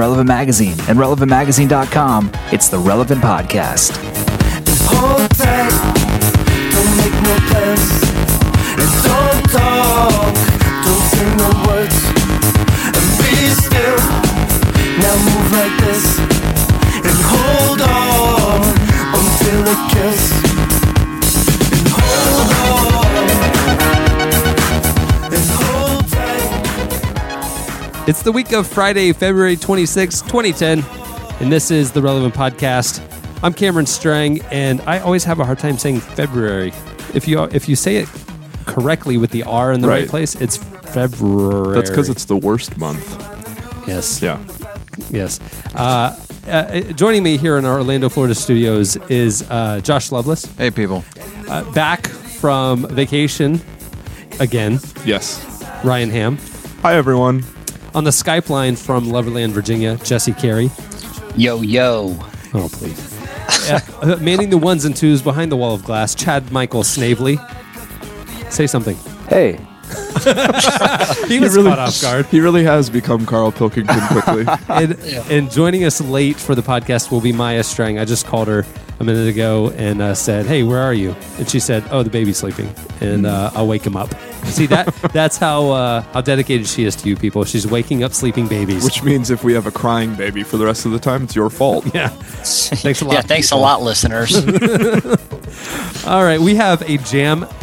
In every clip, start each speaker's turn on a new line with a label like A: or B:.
A: Relevant Magazine and relevantmagazine.com. It's the Relevant Podcast.
B: Hold tight, don't make no plans, and don't talk, don't say no words, and be still. Now move like this, and hold on until it kills.
C: It's the week of Friday, February 26, 2010, and this is the Relevant Podcast. I'm Cameron Strang, and I always have a hard time saying February. If you if you say it correctly with the R in the right,
D: Right.
C: place, it's February.
D: That's because it's the worst month.
C: yes,
D: Yeah.
C: yes. Uh, uh, joining me here in our Orlando, Florida studios is uh, Josh Lovelace,
E: Hey, people.
C: uh, back from vacation again.
D: Yes.
C: Ryan Ham
D: Hi, everyone.
C: On the Skype line from Loverland, Virginia. Jesse Carey.
F: Yo, yo.
C: Oh, please. Uh, manning the ones and twos behind the wall of glass, Chad Michael Snavely. Say something.
A: Hey,
C: He was caught off guard.
D: He really has become Carl Pilkington quickly.
C: And, and joining us late for the podcast will be Maya Strang. I just called her a minute ago and uh, said, "Hey, where are you?" And she said, "Oh, the baby's sleeping, and uh, I'll wake him up." See that? That's how uh, how dedicated she is to you people. She's waking up sleeping babies.
D: Which means if we have a crying baby for the rest of the time, it's your fault.
C: yeah. Thanks a lot.
F: Yeah, thanks a lot, listeners.
C: All right, we have a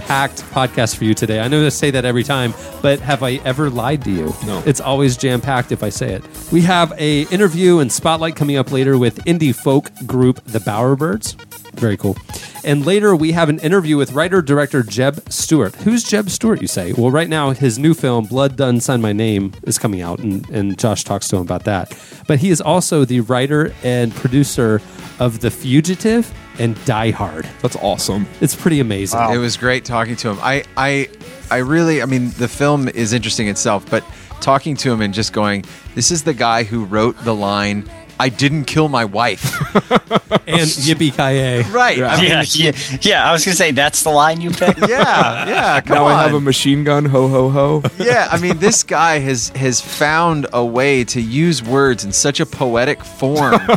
C: jam-packed podcast for you today. I know I say that every time, but have I ever lied to you?
D: No.
C: It's always jam-packed if I say it. We have a interview and spotlight coming up later with indie folk group The Bowerbirds. Very cool. And later we have an interview with writer-director Jeb Stuart. Who's Jeb Stuart, you say? Well, right now his new film, Blood Done Sign My Name, is coming out, and, and Josh talks to him about that. But he is also the writer and producer of The Fugitive and Die Hard.
D: That's awesome.
C: It's pretty amazing.
E: It was great talking to him. I, I, I really, I mean, the film is interesting itself, but talking to him and just going, this is the guy who wrote the line, I didn't kill my wife.
C: and Yippee Ki
E: right. I mean,
F: yeah, yeah, yeah. I was gonna say that's the line you picked.
E: yeah, yeah. Come
D: now
E: on.
D: I have a machine gun. Ho, ho, ho.
E: yeah, I mean, this guy has has found a way to use words in such a poetic form.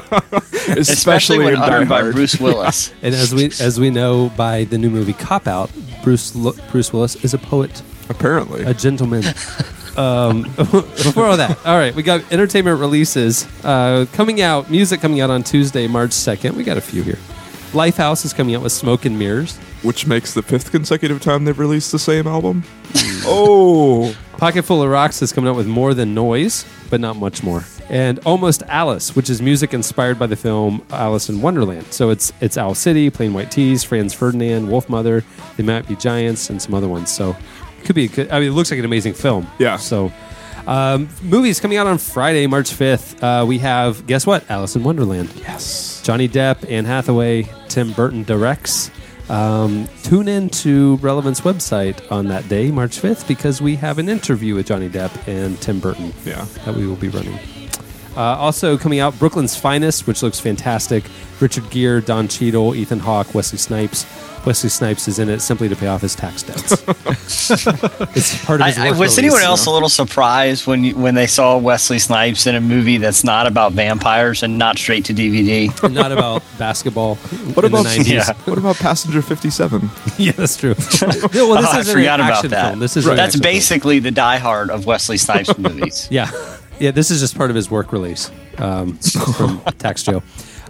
D: Especially,
F: Especially when uttered by Bruce Willis.
C: And as we as we know by the new movie Cop Out, Bruce Lo- Bruce Willis is a poet,
D: Apparently.
C: a gentleman. Um, before all that, all right, we got entertainment releases uh, coming out. Music coming out on Tuesday, March second. We got a few here. Lifehouse is coming out with Smoke and Mirrors.
D: which makes the fifth consecutive time they've released the same album. oh.
C: Pocket Full of Rocks is coming out with More Than Noise, but not much more. And Almost Alice, which is music inspired by the film Alice in Wonderland. So it's it's Owl City, Plain White T's, Franz Ferdinand, Wolfmother, They Might Be Giants, and some other ones. So it could be a good. I mean, it looks like an amazing film.
D: Yeah.
C: So um, movies coming out on Friday, March fifth. Uh, we have guess what? Alice in Wonderland.
D: Yes.
C: Johnny Depp, Anne Hathaway, Tim Burton directs. Um, tune in to Relevance website on that day, March 5th, because we have an interview with Johnny Depp and Tim Burton
D: Yeah.
C: that we will be running. Uh, also coming out, Brooklyn's Finest, which looks fantastic. Richard Gere, Don Cheadle, Ethan Hawke, Wesley Snipes. Wesley Snipes is in it simply to pay off his tax debts. it's part of his
F: I, I, was
C: release,
F: anyone else
C: know?
F: a little surprised when you, when they saw Wesley Snipes in a movie that's not about vampires and not straight to DVD?
C: Not about basketball.
D: What
C: in the
D: about
C: 90s.
F: Yeah.
D: what about Passenger 57?
C: yeah, that's true. Yeah, well, this
F: Oh,
C: is an
F: forgot about
C: action
F: that.
C: film. This is
D: Right.
F: That's
C: action film.
F: basically the Die Hard of Wesley Snipes movies.
C: Yeah. Yeah, this is just part of his work release um, from tax jail.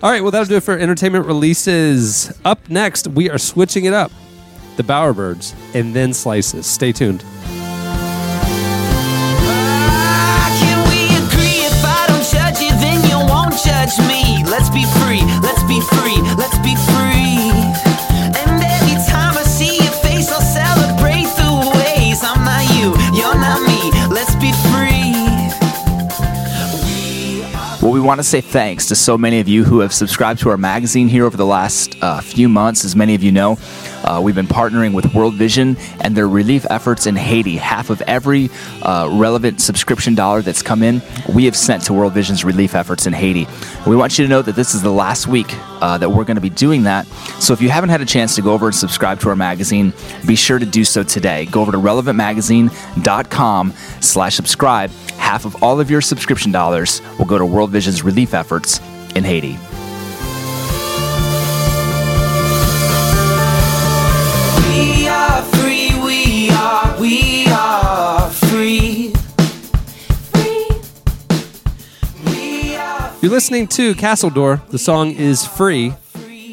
C: All right, well, that'll do it for entertainment releases. Up next, we are switching it up the Bowerbirds and then Slices. Stay tuned.
B: Ah, me? Let's be free, let's be free, let's be free.
A: Want to say thanks to so many of you who have subscribed to our magazine here over the last uh, few months. As many of you know, uh, we've been partnering with World Vision and their relief efforts in Haiti. Half of every uh, relevant subscription dollar that's come in, we have sent to World Vision's relief efforts in Haiti. We want you to know that this is the last week uh, that we're going to be doing that. So if you haven't had a chance to go over and subscribe to our magazine, be sure to do so today. Go over to relevantmagazine.com slash subscribe. Half of all of your subscription dollars will go to World Vision's relief efforts in Haiti.
C: You're listening to Castledoor. The song is free,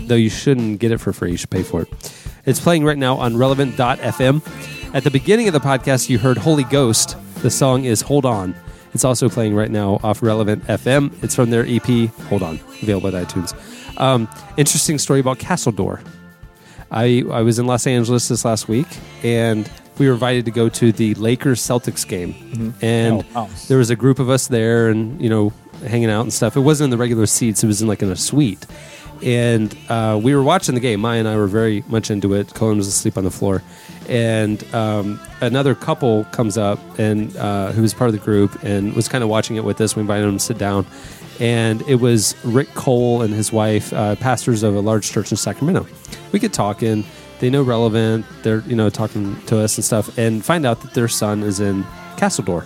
C: though you shouldn't get it for free. You should pay for it. It's playing right now on relevant.fm. At the beginning of the podcast, you heard Holy Ghost. The song is Hold On. It's also playing right now off Relevant FM. It's from their EP, Hold On, available at iTunes. Um, interesting story about Castledoor. I, I was in Los Angeles this last week, and we were invited to go to the Lakers Celtics game. And
F: Oh, wow.
C: there was a group of us there, and you know, hanging out and stuff. It wasn't in the regular seats; it was in like in a suite. And uh, we were watching the game. Maya and I were very much into it. Colin was asleep on the floor, and um, another couple comes up and uh, who was part of the group and was kind of watching it with us. We invited them to sit down, and it was Rick Cole and his wife, uh, pastors of a large church in Sacramento. We get talking. They know relevant. They're you know talking to us and stuff, and find out that their son is in Castledoor,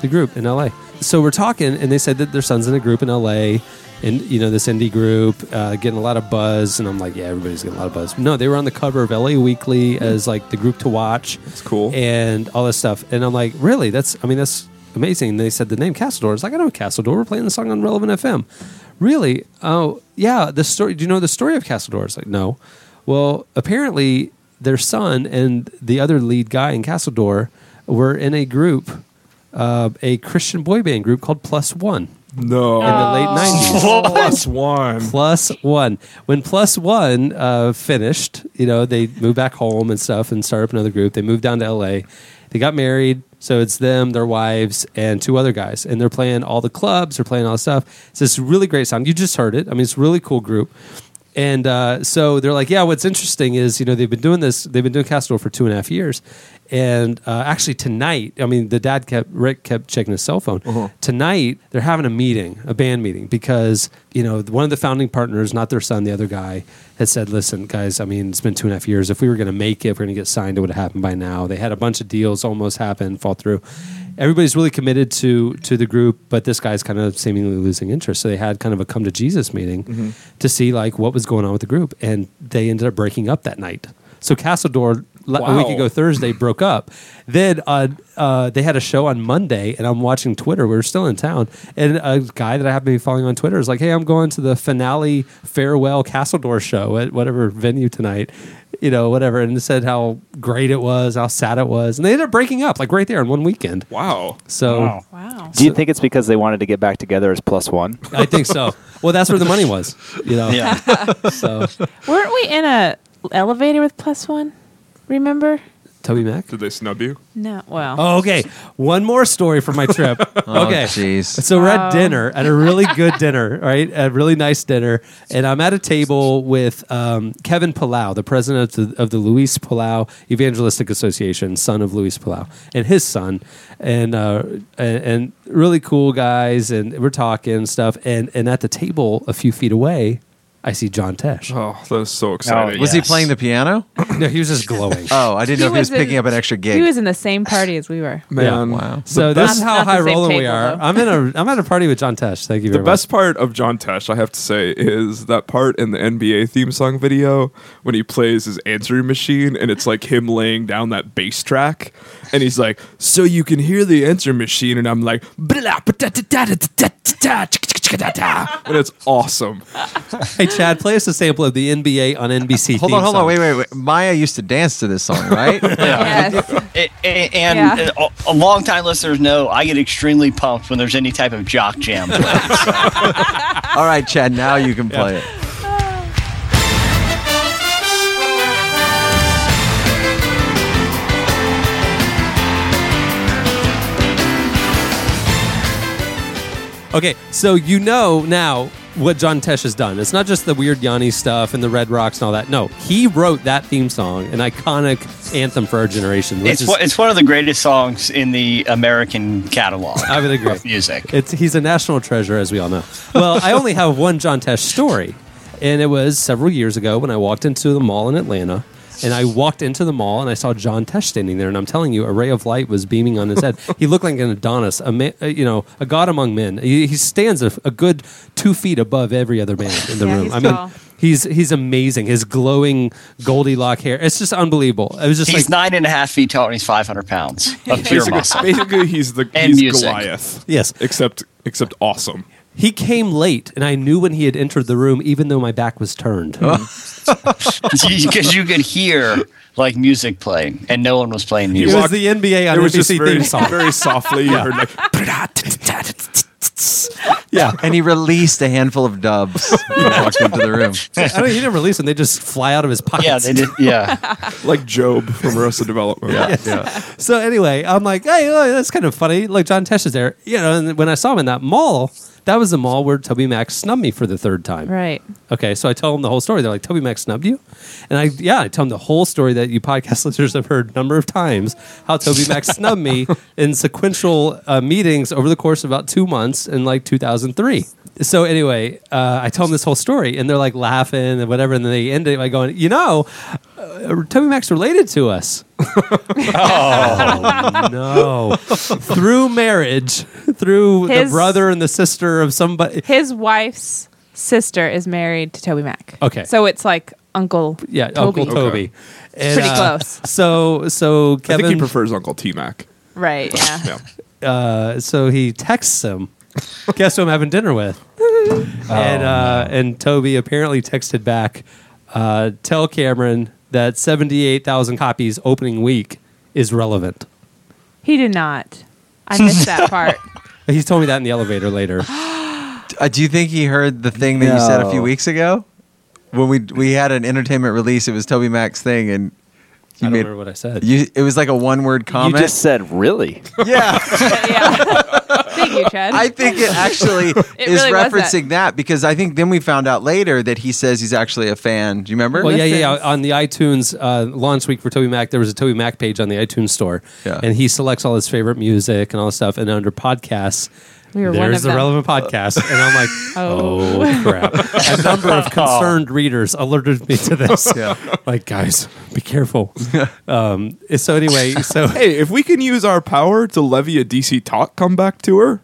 C: the group in LA. So we're talking, and they said that their son's in a group in LA, and you know this indie group uh, getting a lot of buzz. And I'm like, yeah, everybody's getting a lot of buzz. No, they were on the cover of LA Weekly as like the group to watch. That's
D: cool.
C: and all this stuff. And I'm like, really? That's I mean that's amazing. And they said the name Castledoor. It's like I know Castledoor. We're playing the song on Relevant FM. Really? Oh yeah. The story. Do you know the story of Castledoor? It's like no. Well, apparently their son and the other lead guy in Castledoor were in a group, uh, a Christian boy band group called Plus One
D: No.
C: in the late '90s.
D: Plus one.
C: Plus One. When Plus One uh, finished, you know, they moved back home and stuff and started up another group. They moved down to LA. They got married. So it's them, their wives, and two other guys. And they're playing all the clubs, they're playing all the stuff. It's this really great sound. You just heard it. I mean, it's a really cool group. And uh, so they're like, yeah, what's interesting is, you know, they've been doing this, they've been doing Castle for two and a half years. And uh, actually, tonight, I mean, the dad kept, Rick kept checking his cell phone. Tonight, they're having a meeting, a band meeting, because, you know, one of the founding partners, not their son, the other guy, had said, listen, guys, I mean, it's been two and a half years. If we were going to make it, if we are going to get signed, it would have happened by now. They had a bunch of deals almost happen, fall through. Everybody's really committed to to the group, but this guy's kind of seemingly losing interest. So they had kind of a come to Jesus meeting mm-hmm. to see like what was going on with the group, and they ended up breaking up that night. So Castledoor le- a week ago Thursday broke up. Then uh, uh, they had a show on Monday, and I'm watching Twitter. We were still in town, and a guy that I happen to be following on Twitter is like, "Hey, I'm going to the finale farewell Castledoor show at whatever venue tonight." You know, whatever, and said how great it was, how sad it was, and they ended up breaking up like right there in one weekend.
D: Wow.
C: So
F: Wow.
G: Wow.
H: Do you think it's because they wanted to get back together as plus one?
C: I think so. Well, that's where the money was. You know,
F: Yeah.
C: so
G: Weren't we in a elevator with plus one? Remember?
C: Toby Mac.
D: Did they snub you?
G: No. Well.
C: Oh, okay. One more story from my trip.
E: Oh,
C: okay.
E: jeez.
C: So we're at dinner, at a really good dinner, right? A really nice dinner. And I'm at a table with um, Kevin Palau, the president of the, of the Luis Palau Evangelistic Association, son of Luis Palau, and his son. And, uh, and, and really cool guys. And we're talking and stuff. And, and at the table, a few feet away, I see John Tesh.
D: Oh, that was so exciting.
E: Was he
F: Yes.
E: playing the piano?
C: No, he was just glowing.
E: Oh, I didn't know if he was
G: in-
E: picking up an extra gig.
G: He was in the same party as we were.
D: Man,
E: Wow.
C: So
D: the
C: this
D: best,
C: is how
G: Not the
C: high
G: same
C: rolling we
G: table,
C: are.
G: though.
C: I'm in a I'm at a party with John Tesh. Thank you very much.
D: the
C: very
D: best
C: much.
D: part of John Tesh, I have to say, is that part in the NBA theme song video when he plays his answering machine and it's like him laying down that bass track. And he's like, So you can hear the answer machine. And I'm like, "Blah, ba-da-da-da-da-da-da-da, and it's awesome.
C: Hey Chad, play us a sample of the NBA on NBC.
E: Hold
C: theme
E: on, hold
C: song.
E: on, wait, wait, wait. Maya used to dance to this song, right?
G: Yes.
F: A- a- and
G: Yeah.
F: uh, a long time listeners know I get extremely pumped when there's any type of jock jam. played.
E: All right, Chad, now you can play it.
C: Okay, so you know now what John Tesh has done. It's not just the weird Yanni stuff and the Red Rocks and all that. No, he wrote that theme song, an iconic anthem for our generation.
F: It's
C: is,
F: one, it's one of the greatest songs in the American catalog.
C: I would agree.
F: of music.
C: It's he's a national treasure, as we all know. Well, I only have one John Tesh story, and it was several years ago when I walked into the mall in Atlanta. And I walked into the mall and I saw John Tesh standing there, and I'm telling you, a ray of light was beaming on his head. he looked like an Adonis, a ma- uh, you know, a god among men. He, he stands a, a good two feet above every other man in the
G: Yeah,
C: room.
G: he's
C: I mean,
G: tall.
C: he's he's amazing. His glowing Goldilocks hair, it's just unbelievable. It was just
F: He's
C: like
F: nine and a half feet tall and he's 500 pounds of pure
D: Basically,
F: muscle.
D: basically, he's the
F: And
D: he's
F: music.
D: Goliath.
C: Yes.
D: except except awesome.
C: He came late, and I knew when he had entered the room, even though my back was turned.
F: Because you could hear like music playing and no one was playing music.
C: It was the NBA on
D: It was
C: NBC
D: just very,
C: theme song.
D: very softly. You heard like,
C: Yeah.
E: And he released a handful of dubs when he walked into the room.
C: I mean, he didn't release them; they just fly out of his pockets.
F: yeah, they did. Yeah.
D: like GOB from Arrested Development.
E: Yeah.
C: So anyway, I'm like, hey, look, that's kind of funny. Like John Tesh is there, you know. And when I saw him in that mall, that was the mall where Toby Mac snubbed me for the third time.
G: Right.
C: Okay, so I tell them the whole story. They're like, Toby Mac snubbed you? And I, yeah, I tell them the whole story that you podcast listeners have heard a number of times how Toby Mac snubbed me in sequential uh, meetings over the course of about two months in like 2003. So anyway, uh, I tell them this whole story and they're like laughing and whatever. And then they end it by going, you know, uh, Toby Mac's related to us. oh, no. through marriage, through the brother and the sister of somebody.
G: His wife's sister is married to Toby Mac.
C: Okay.
G: So it's like Uncle
C: Yeah,
G: Toby.
C: Uncle Toby. And,
G: Pretty
C: uh,
G: close.
C: So, so
D: I
C: Kevin,
D: think he prefers Uncle T Mac.
G: Right. Yeah.
D: Yeah.
C: uh, so he texts him. Guess who I'm having dinner with? and uh, and Toby apparently texted back, uh, "Tell Cameron that 78,000 copies opening week is relevant."
G: He did not. I missed that part.
C: He's told me that in the elevator later.
E: Uh, do you think he heard the thing that you said a few
H: No.
E: weeks ago? When we we had an entertainment release, it was Toby Mac's thing, and
C: I
E: you
C: don't
E: made
C: remember what I said.
E: you. It was like a one word comment.
H: You just said really.
E: yeah,
G: yeah. Thank you, Chad.
E: I think it actually is
G: really was that.
E: referencing that. because I think then we found out later that he says he's actually a fan. Do you remember?
C: Well, yeah, yeah, yeah. On the iTunes uh, launch week for Toby Mac, there was a Toby Mac page on the iTunes store,
E: Yeah.
C: and he selects all his favorite music and all this stuff. And under podcasts,
G: We were one
C: there's
G: of
C: the
G: them.
C: relevant podcast, and I'm like,
G: Oh.
C: oh, crap! A number of concerned readers alerted me to this.
E: Yeah.
C: like guys, be careful. um, so anyway, so
D: Hey, if we can use our power to levy a DC Talk comeback tour,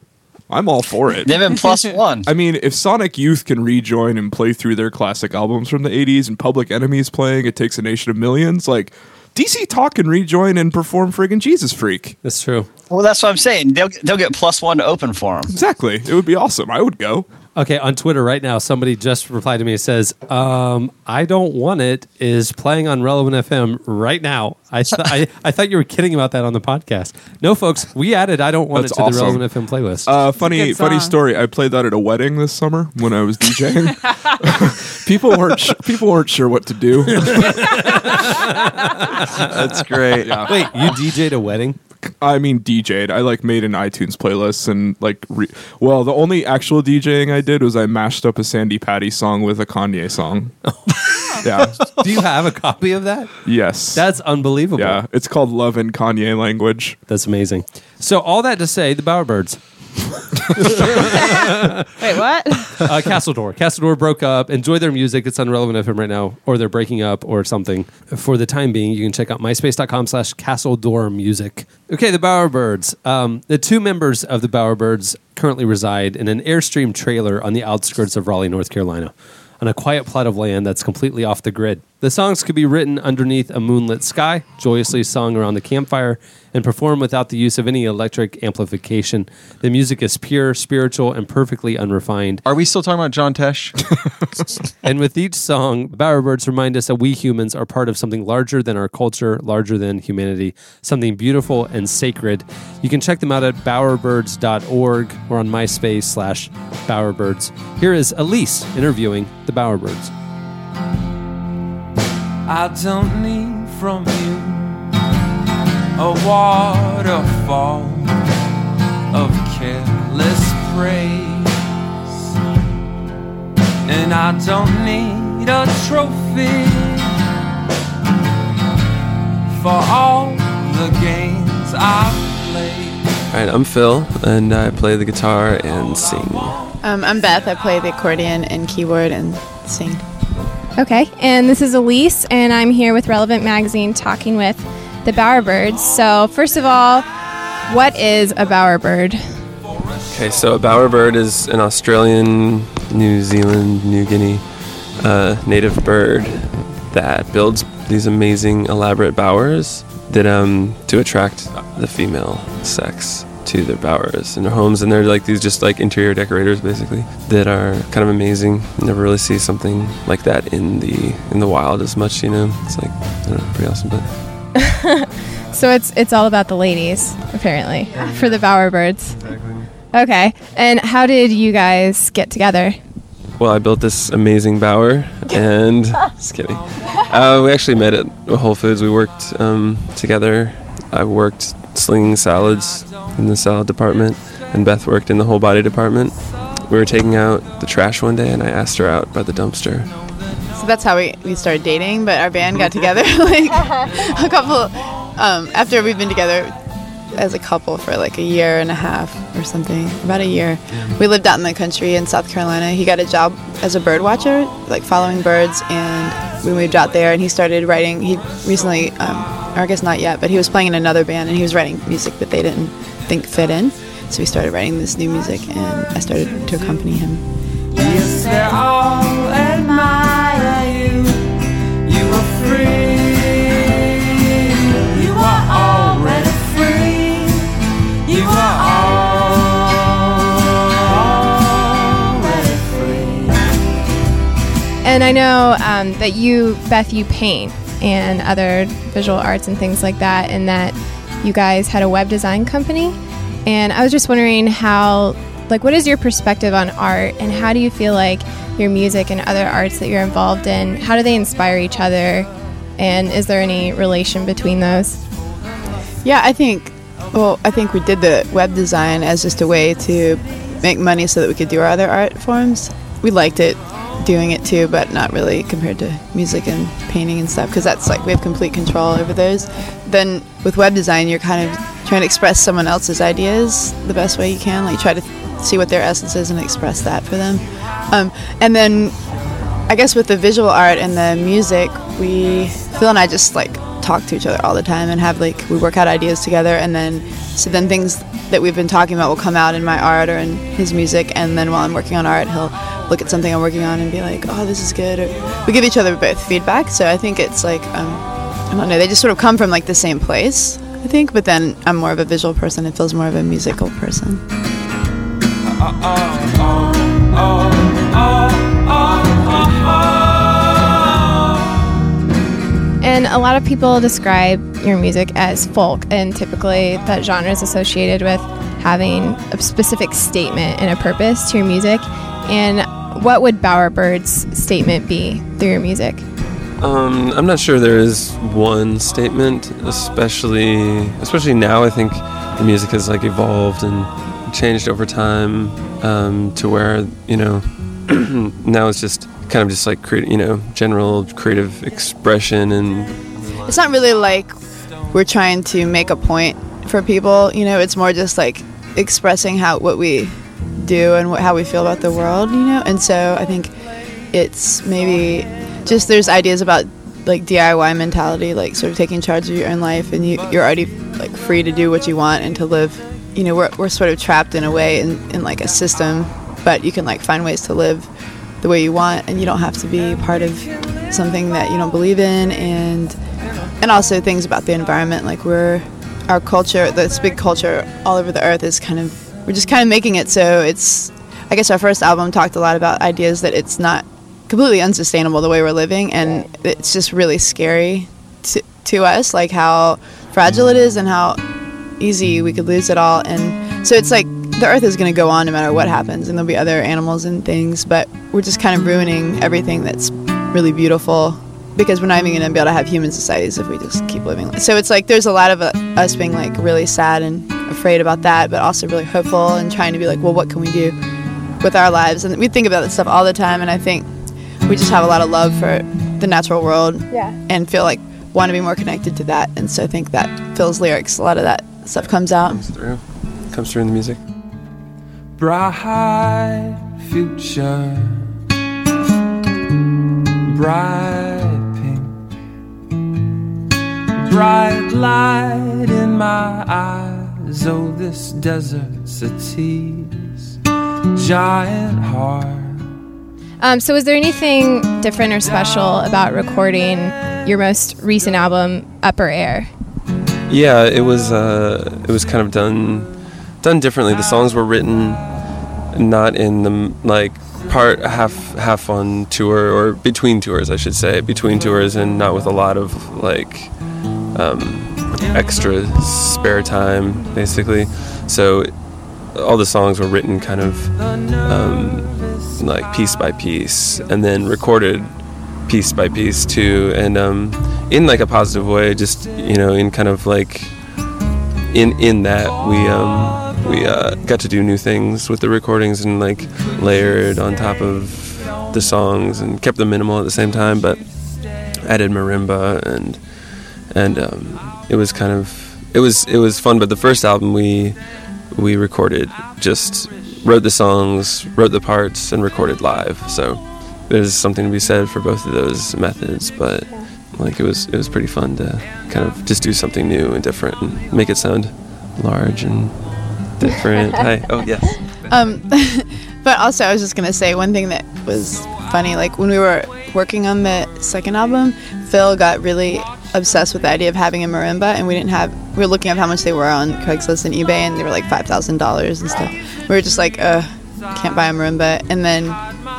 D: I'm all for it.
F: They've been plus one.
D: I mean, if Sonic Youth can rejoin and play through their classic albums from the 80s and Public Enemy's playing It Takes a Nation of Millions, like DC Talk can rejoin and perform friggin' Jesus Freak.
C: that's true.
F: Well, that's what I'm saying. They'll they'll get plus one to open for them.
D: Exactly. It would be awesome. I would go.
C: Okay, on Twitter right now, somebody just replied to me and says, um, "I don't want it is playing on Relevant FM right now." I, th- I I thought you were kidding about that on the podcast. No, folks, we added "I don't want
D: That's
C: it" to the. Relevant FM playlist.
D: Uh, funny, funny story. I played that at a wedding this summer when I was DJing. people weren't sh- people weren't sure what to do.
E: That's great.
C: Wait, you DJ'd a wedding?
D: I mean, DJ'd. I like made an iTunes playlist and like, re- well, the only actual DJing I did was I mashed up a Sandi Patty song with a Kanye song. yeah.
C: Do you have a copy of that?
D: Yes.
C: That's unbelievable.
D: yeah. It's called Love in Kanye language.
C: That's amazing. So all that to say, the Bowerbirds,
G: Wait, what?
C: uh, Castledoor, broke up. Enjoy their music. It's on of him right now, or they're breaking up, or something. For the time being, you can check out myspace.com/slash Castledoor Music. Okay, the Bowerbirds. Um, the two members of the Bowerbirds currently reside in an Airstream trailer on the outskirts of Raleigh, North Carolina. On a quiet plot of land that's completely off the grid. The songs could be written underneath a moonlit sky, joyously sung around the campfire, and performed without the use of any electric amplification. The music is pure, spiritual, and perfectly unrefined.
E: Are we still talking about John Tesh?
C: And with each song, Bowerbirds remind us that we humans are part of something larger than our culture, larger than humanity, something beautiful and sacred. You can check them out at bowerbirds.org or on MySpace slash Bowerbirds. Here is Elise interviewing the Bowerbirds.
B: I don't need from you a waterfall of careless praise. and I don't need a trophy for all the games I've played.
I: All right, I'm Phil, and I play the guitar and sing.
J: Um, I'm Beth. I play the accordion and keyboard and sing.
K: Okay, and this is Elise, and I'm here with Relevant Magazine talking with the bowerbirds. So, first of all, what is a bowerbird?
I: Okay, so a bowerbird is an Australian, New Zealand, New Guinea uh, native bird that builds these amazing, elaborate bowers that um to attract the female sex to their bowers and their homes, and they're like these just like interior decorators basically that are kind of amazing. You never really see something like that in the in the wild as much, you know. It's like I don't know, pretty awesome, but.
K: So it's it's all about the ladies, apparently, for the bowerbirds. Exactly. Okay, and how did you guys get together?
I: Well, I built this amazing bower, and just kidding. Uh, we actually met at Whole Foods. We worked um, together. I worked slinging salads in the salad department, and Beth worked in the whole body department. We were taking out the trash one day, and I asked her out by the dumpster.
J: So that's how we, we started dating, but our band got together like a couple, um, after we've been together as a couple for like a year and a half or something, about a year. We lived out in the country in South Carolina. He got a job as a bird watcher, like following birds, and we moved out there and he started writing. He recently, um, or I guess not yet, but he was playing in another band and he was writing music that they didn't think fit in. So we started writing this new music and I started to accompany him.
B: Yes, they all admire you. You are free. You are already free. You are already free.
K: And I know um, that you, Beth, you paint and other visual arts and things like that, and that you guys had a web design company. And I was just wondering how, like, what is your perspective on art, and how do you feel like your music and other arts that you're involved in, how do they inspire each other, and is there any relation between those?
J: Yeah, I think. Well, I think we did the web design as just a way to make money so that we could do our other art forms. We liked it doing it too, but not really compared to music and painting and stuff because that's like we have complete control over those. Then with web design, you're kind of trying to express someone else's ideas the best way you can. Like try to see what their essence is and express that for them. Um, and then I guess with the visual art and the music, we Phil and I just like talk to each other all the time and have like we work out ideas together. And then so then things that we've been talking about will come out in my art or in his music. And then while I'm working on art he'll look at something I'm working on and be like oh this is good. Or we give each other both feedback. So I think it's like um, I don't know they just sort of come from like the same place I think. But then I'm more of a visual person. And Phil's more of a musical person uh, uh, uh,
K: And a lot of people describe your music as folk, and typically that genre is associated with having a specific statement and a purpose to your music. And what would Bowerbird's statement be through your music?
I: Um, I'm not sure there is one statement, especially especially now. I think the music has like evolved and changed over time um, to where you know now it's just kind of just like create you know general creative expression and
J: it's not really like we're trying to make a point for people you know it's more just like expressing how what we do and what, how we feel about the world you know? And so i think it's maybe just there's ideas about like diy mentality like sort of taking charge of your own life and you, you're already like free to do what you want and to live you know we're, we're sort of trapped in a way in, in like a system but you can like find ways to live the way you want and you don't have to be part of something that you don't believe in and and also things about the environment. Like we're our culture this big culture all over the earth is kind of we're just kind of making it so it's i guess our first album talked a lot about ideas that it's not completely unsustainable the way we're living and it's just really scary to, to us like how fragile it is and how easy we could lose it all. And so it's like the earth is going to go on no matter what happens and there'll be other animals and things but we're just kind of ruining everything that's really beautiful because we're not even going to be able to have human societies if we just keep living so it's like there's a lot of uh, us being like really sad and afraid about that but also really hopeful and trying to be like well what can we do with our lives, and we think about this stuff all the time. And I think we just have a lot of love for the natural world,
K: Yeah.
J: and feel like want to be more connected to that. And so I think that Phil's lyrics, a lot of that stuff comes out.
I: Comes through. Comes through in the music.
B: Bright future, bright pink, bright light in my eyes. Oh, this desert city's giant heart.
K: Um, so, was there anything different or special about recording your most recent album, Upper Air?
I: Yeah, it was. Uh, it was kind of done done differently. The songs were written not in the like part half half on tour or between tours, I should say, between tours, and not with a lot of like um, extra spare time, basically. So all the songs were written kind of um, like piece by piece, and then recorded piece by piece too, and um, in like a positive way. Just you know, in kind of like in in that we um, we uh, got to do new things with the recordings and like layered on top of the songs and kept them minimal at the same time, but added marimba and and um, it was kind of it was it was fun. But the first album we we recorded just wrote the songs, wrote the parts, and recorded live. So there's something to be said for both of those methods, but like it was it was pretty fun to kind of just do something new and different and make it sound large and different. Hi. Oh yes.
J: Um, but also, I was just gonna say one thing that was funny. Like when we were working on the second album, Phil got really obsessed with the idea of having a marimba, and we didn't have. We were looking up how much they were on Craigslist and eBay, and they were like five thousand dollars and stuff. We were just like, uh, can't buy a marimba. And then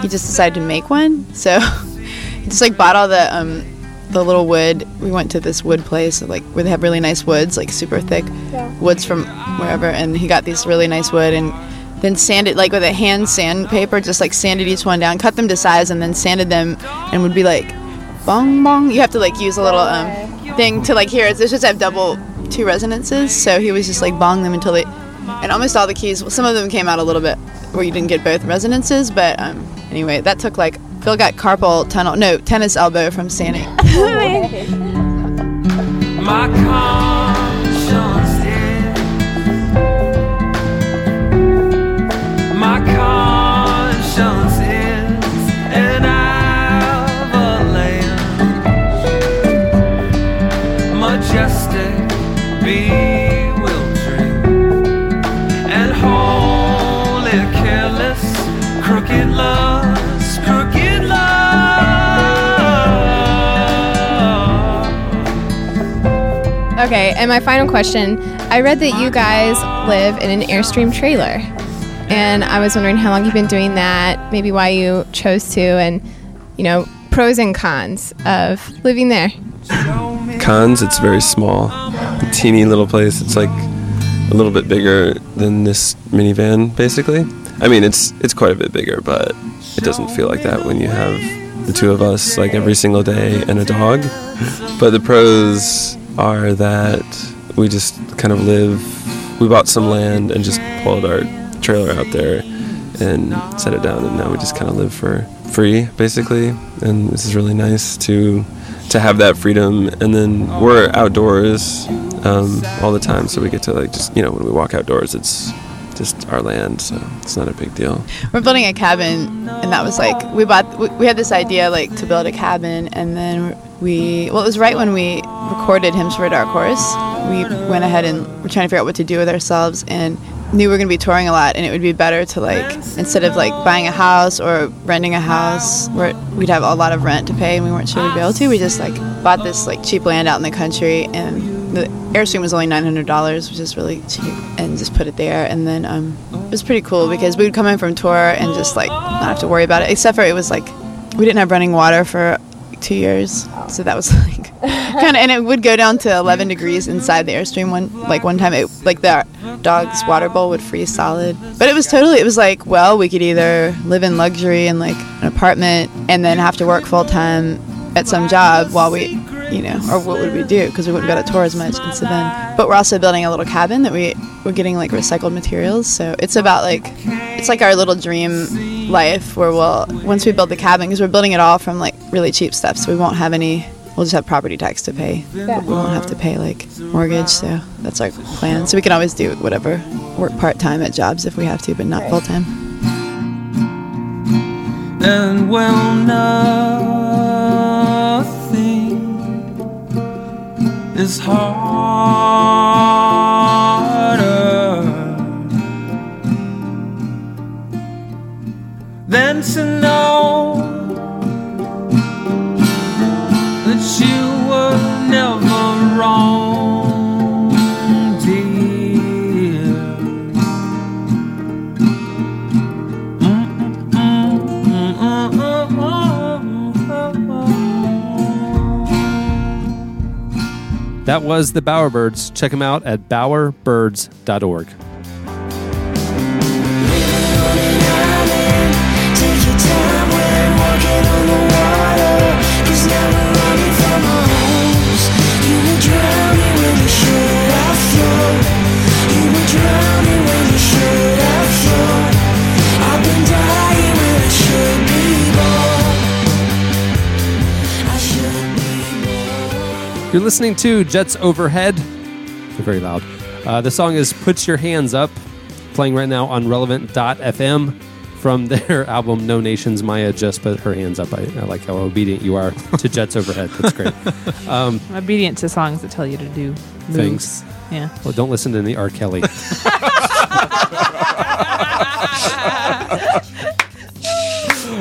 J: he just decided to make one. So he just like bought all the um, the little wood. We went to this wood place, like where they have really nice woods, like super thick woods from wherever, and he got these really nice wood and then sanded like with a hand sandpaper, just like sanded each one down, cut them to size, and then sanded them, and would be like bong bong. You have to like use a little um thing to like hear it. This just have double two resonances, so he was just like bong them until they, and almost all the keys. Some of them came out a little bit where you didn't get both resonances, but um anyway, that took like Phil got carpal tunnel, no tennis elbow from sanding.
K: Okay, and my final question I read that you guys live in an Airstream trailer. And I was wondering how long you've been doing that, maybe why you chose to, and, you know, pros and cons of living there.
I: Cons, it's very small, A teeny little place. It's like a little bit bigger than this minivan, basically. I mean, it's it's quite a bit bigger, but it doesn't feel like that when you have the two of us like every single day and a dog. But the pros are that we just kind of live. We bought some land and just pulled our trailer out there and set it down, and now we just kind of live for free, basically. And this is really nice to to have that freedom. And then we're outdoors um, all the time, so we get to like just you know when we walk outdoors, it's just our land, so it's not a big deal.
J: We're building a cabin, and that was like we bought. We, had this idea like to build a cabin, and then we. Well, it was right when we recorded "Hymns for a Dark Horse." We went ahead and we're trying to figure out what to do with ourselves, and knew we were going to be touring a lot, and it would be better to like instead of like buying a house or renting a house, where we'd have a lot of rent to pay, and we weren't sure we'd be able to. We just like bought this like cheap land out in the country, and the airstream was only nine hundred dollars, which is really cheap, and just put it there. And then um, it was pretty cool because we would come in from tour and just like not have to worry about it. Except for it was like we didn't have running water for two years, so that was like kind of, and it would go down to eleven degrees inside the airstream. One like one time, it like the dog's water bowl would freeze solid. But it was totally, it was like, well, we could either live in luxury in like an apartment and then have to work full time at some job while we you know, or what would we do? Because we wouldn't go to tour as much. And so then, but we're also building a little cabin that we we're getting like recycled materials. So it's about like it's like our little dream life where we'll once we build the cabin because we're building it all from like really cheap stuff, so we won't have any. We'll just have property tax to pay, but we won't have to pay like mortgage. So that's our plan. So we can always do whatever, work part time at jobs if we have to, but not full time.
B: And well, nothing is harder That
C: was the Bowerbirds. Check them out at bowerbirds.org. You're listening to Jets Overhead. They're very loud. Uh, the song is Put Your Hands Up, playing right now on relevant.fm from their album No Nations Maya Just Put Her Hands Up. I, I like how obedient you are to Jets Overhead. That's great. Um,
G: I'm obedient to songs that tell you to do moves.
C: Things.
G: Yeah.
C: well, don't listen to the R. Kelly.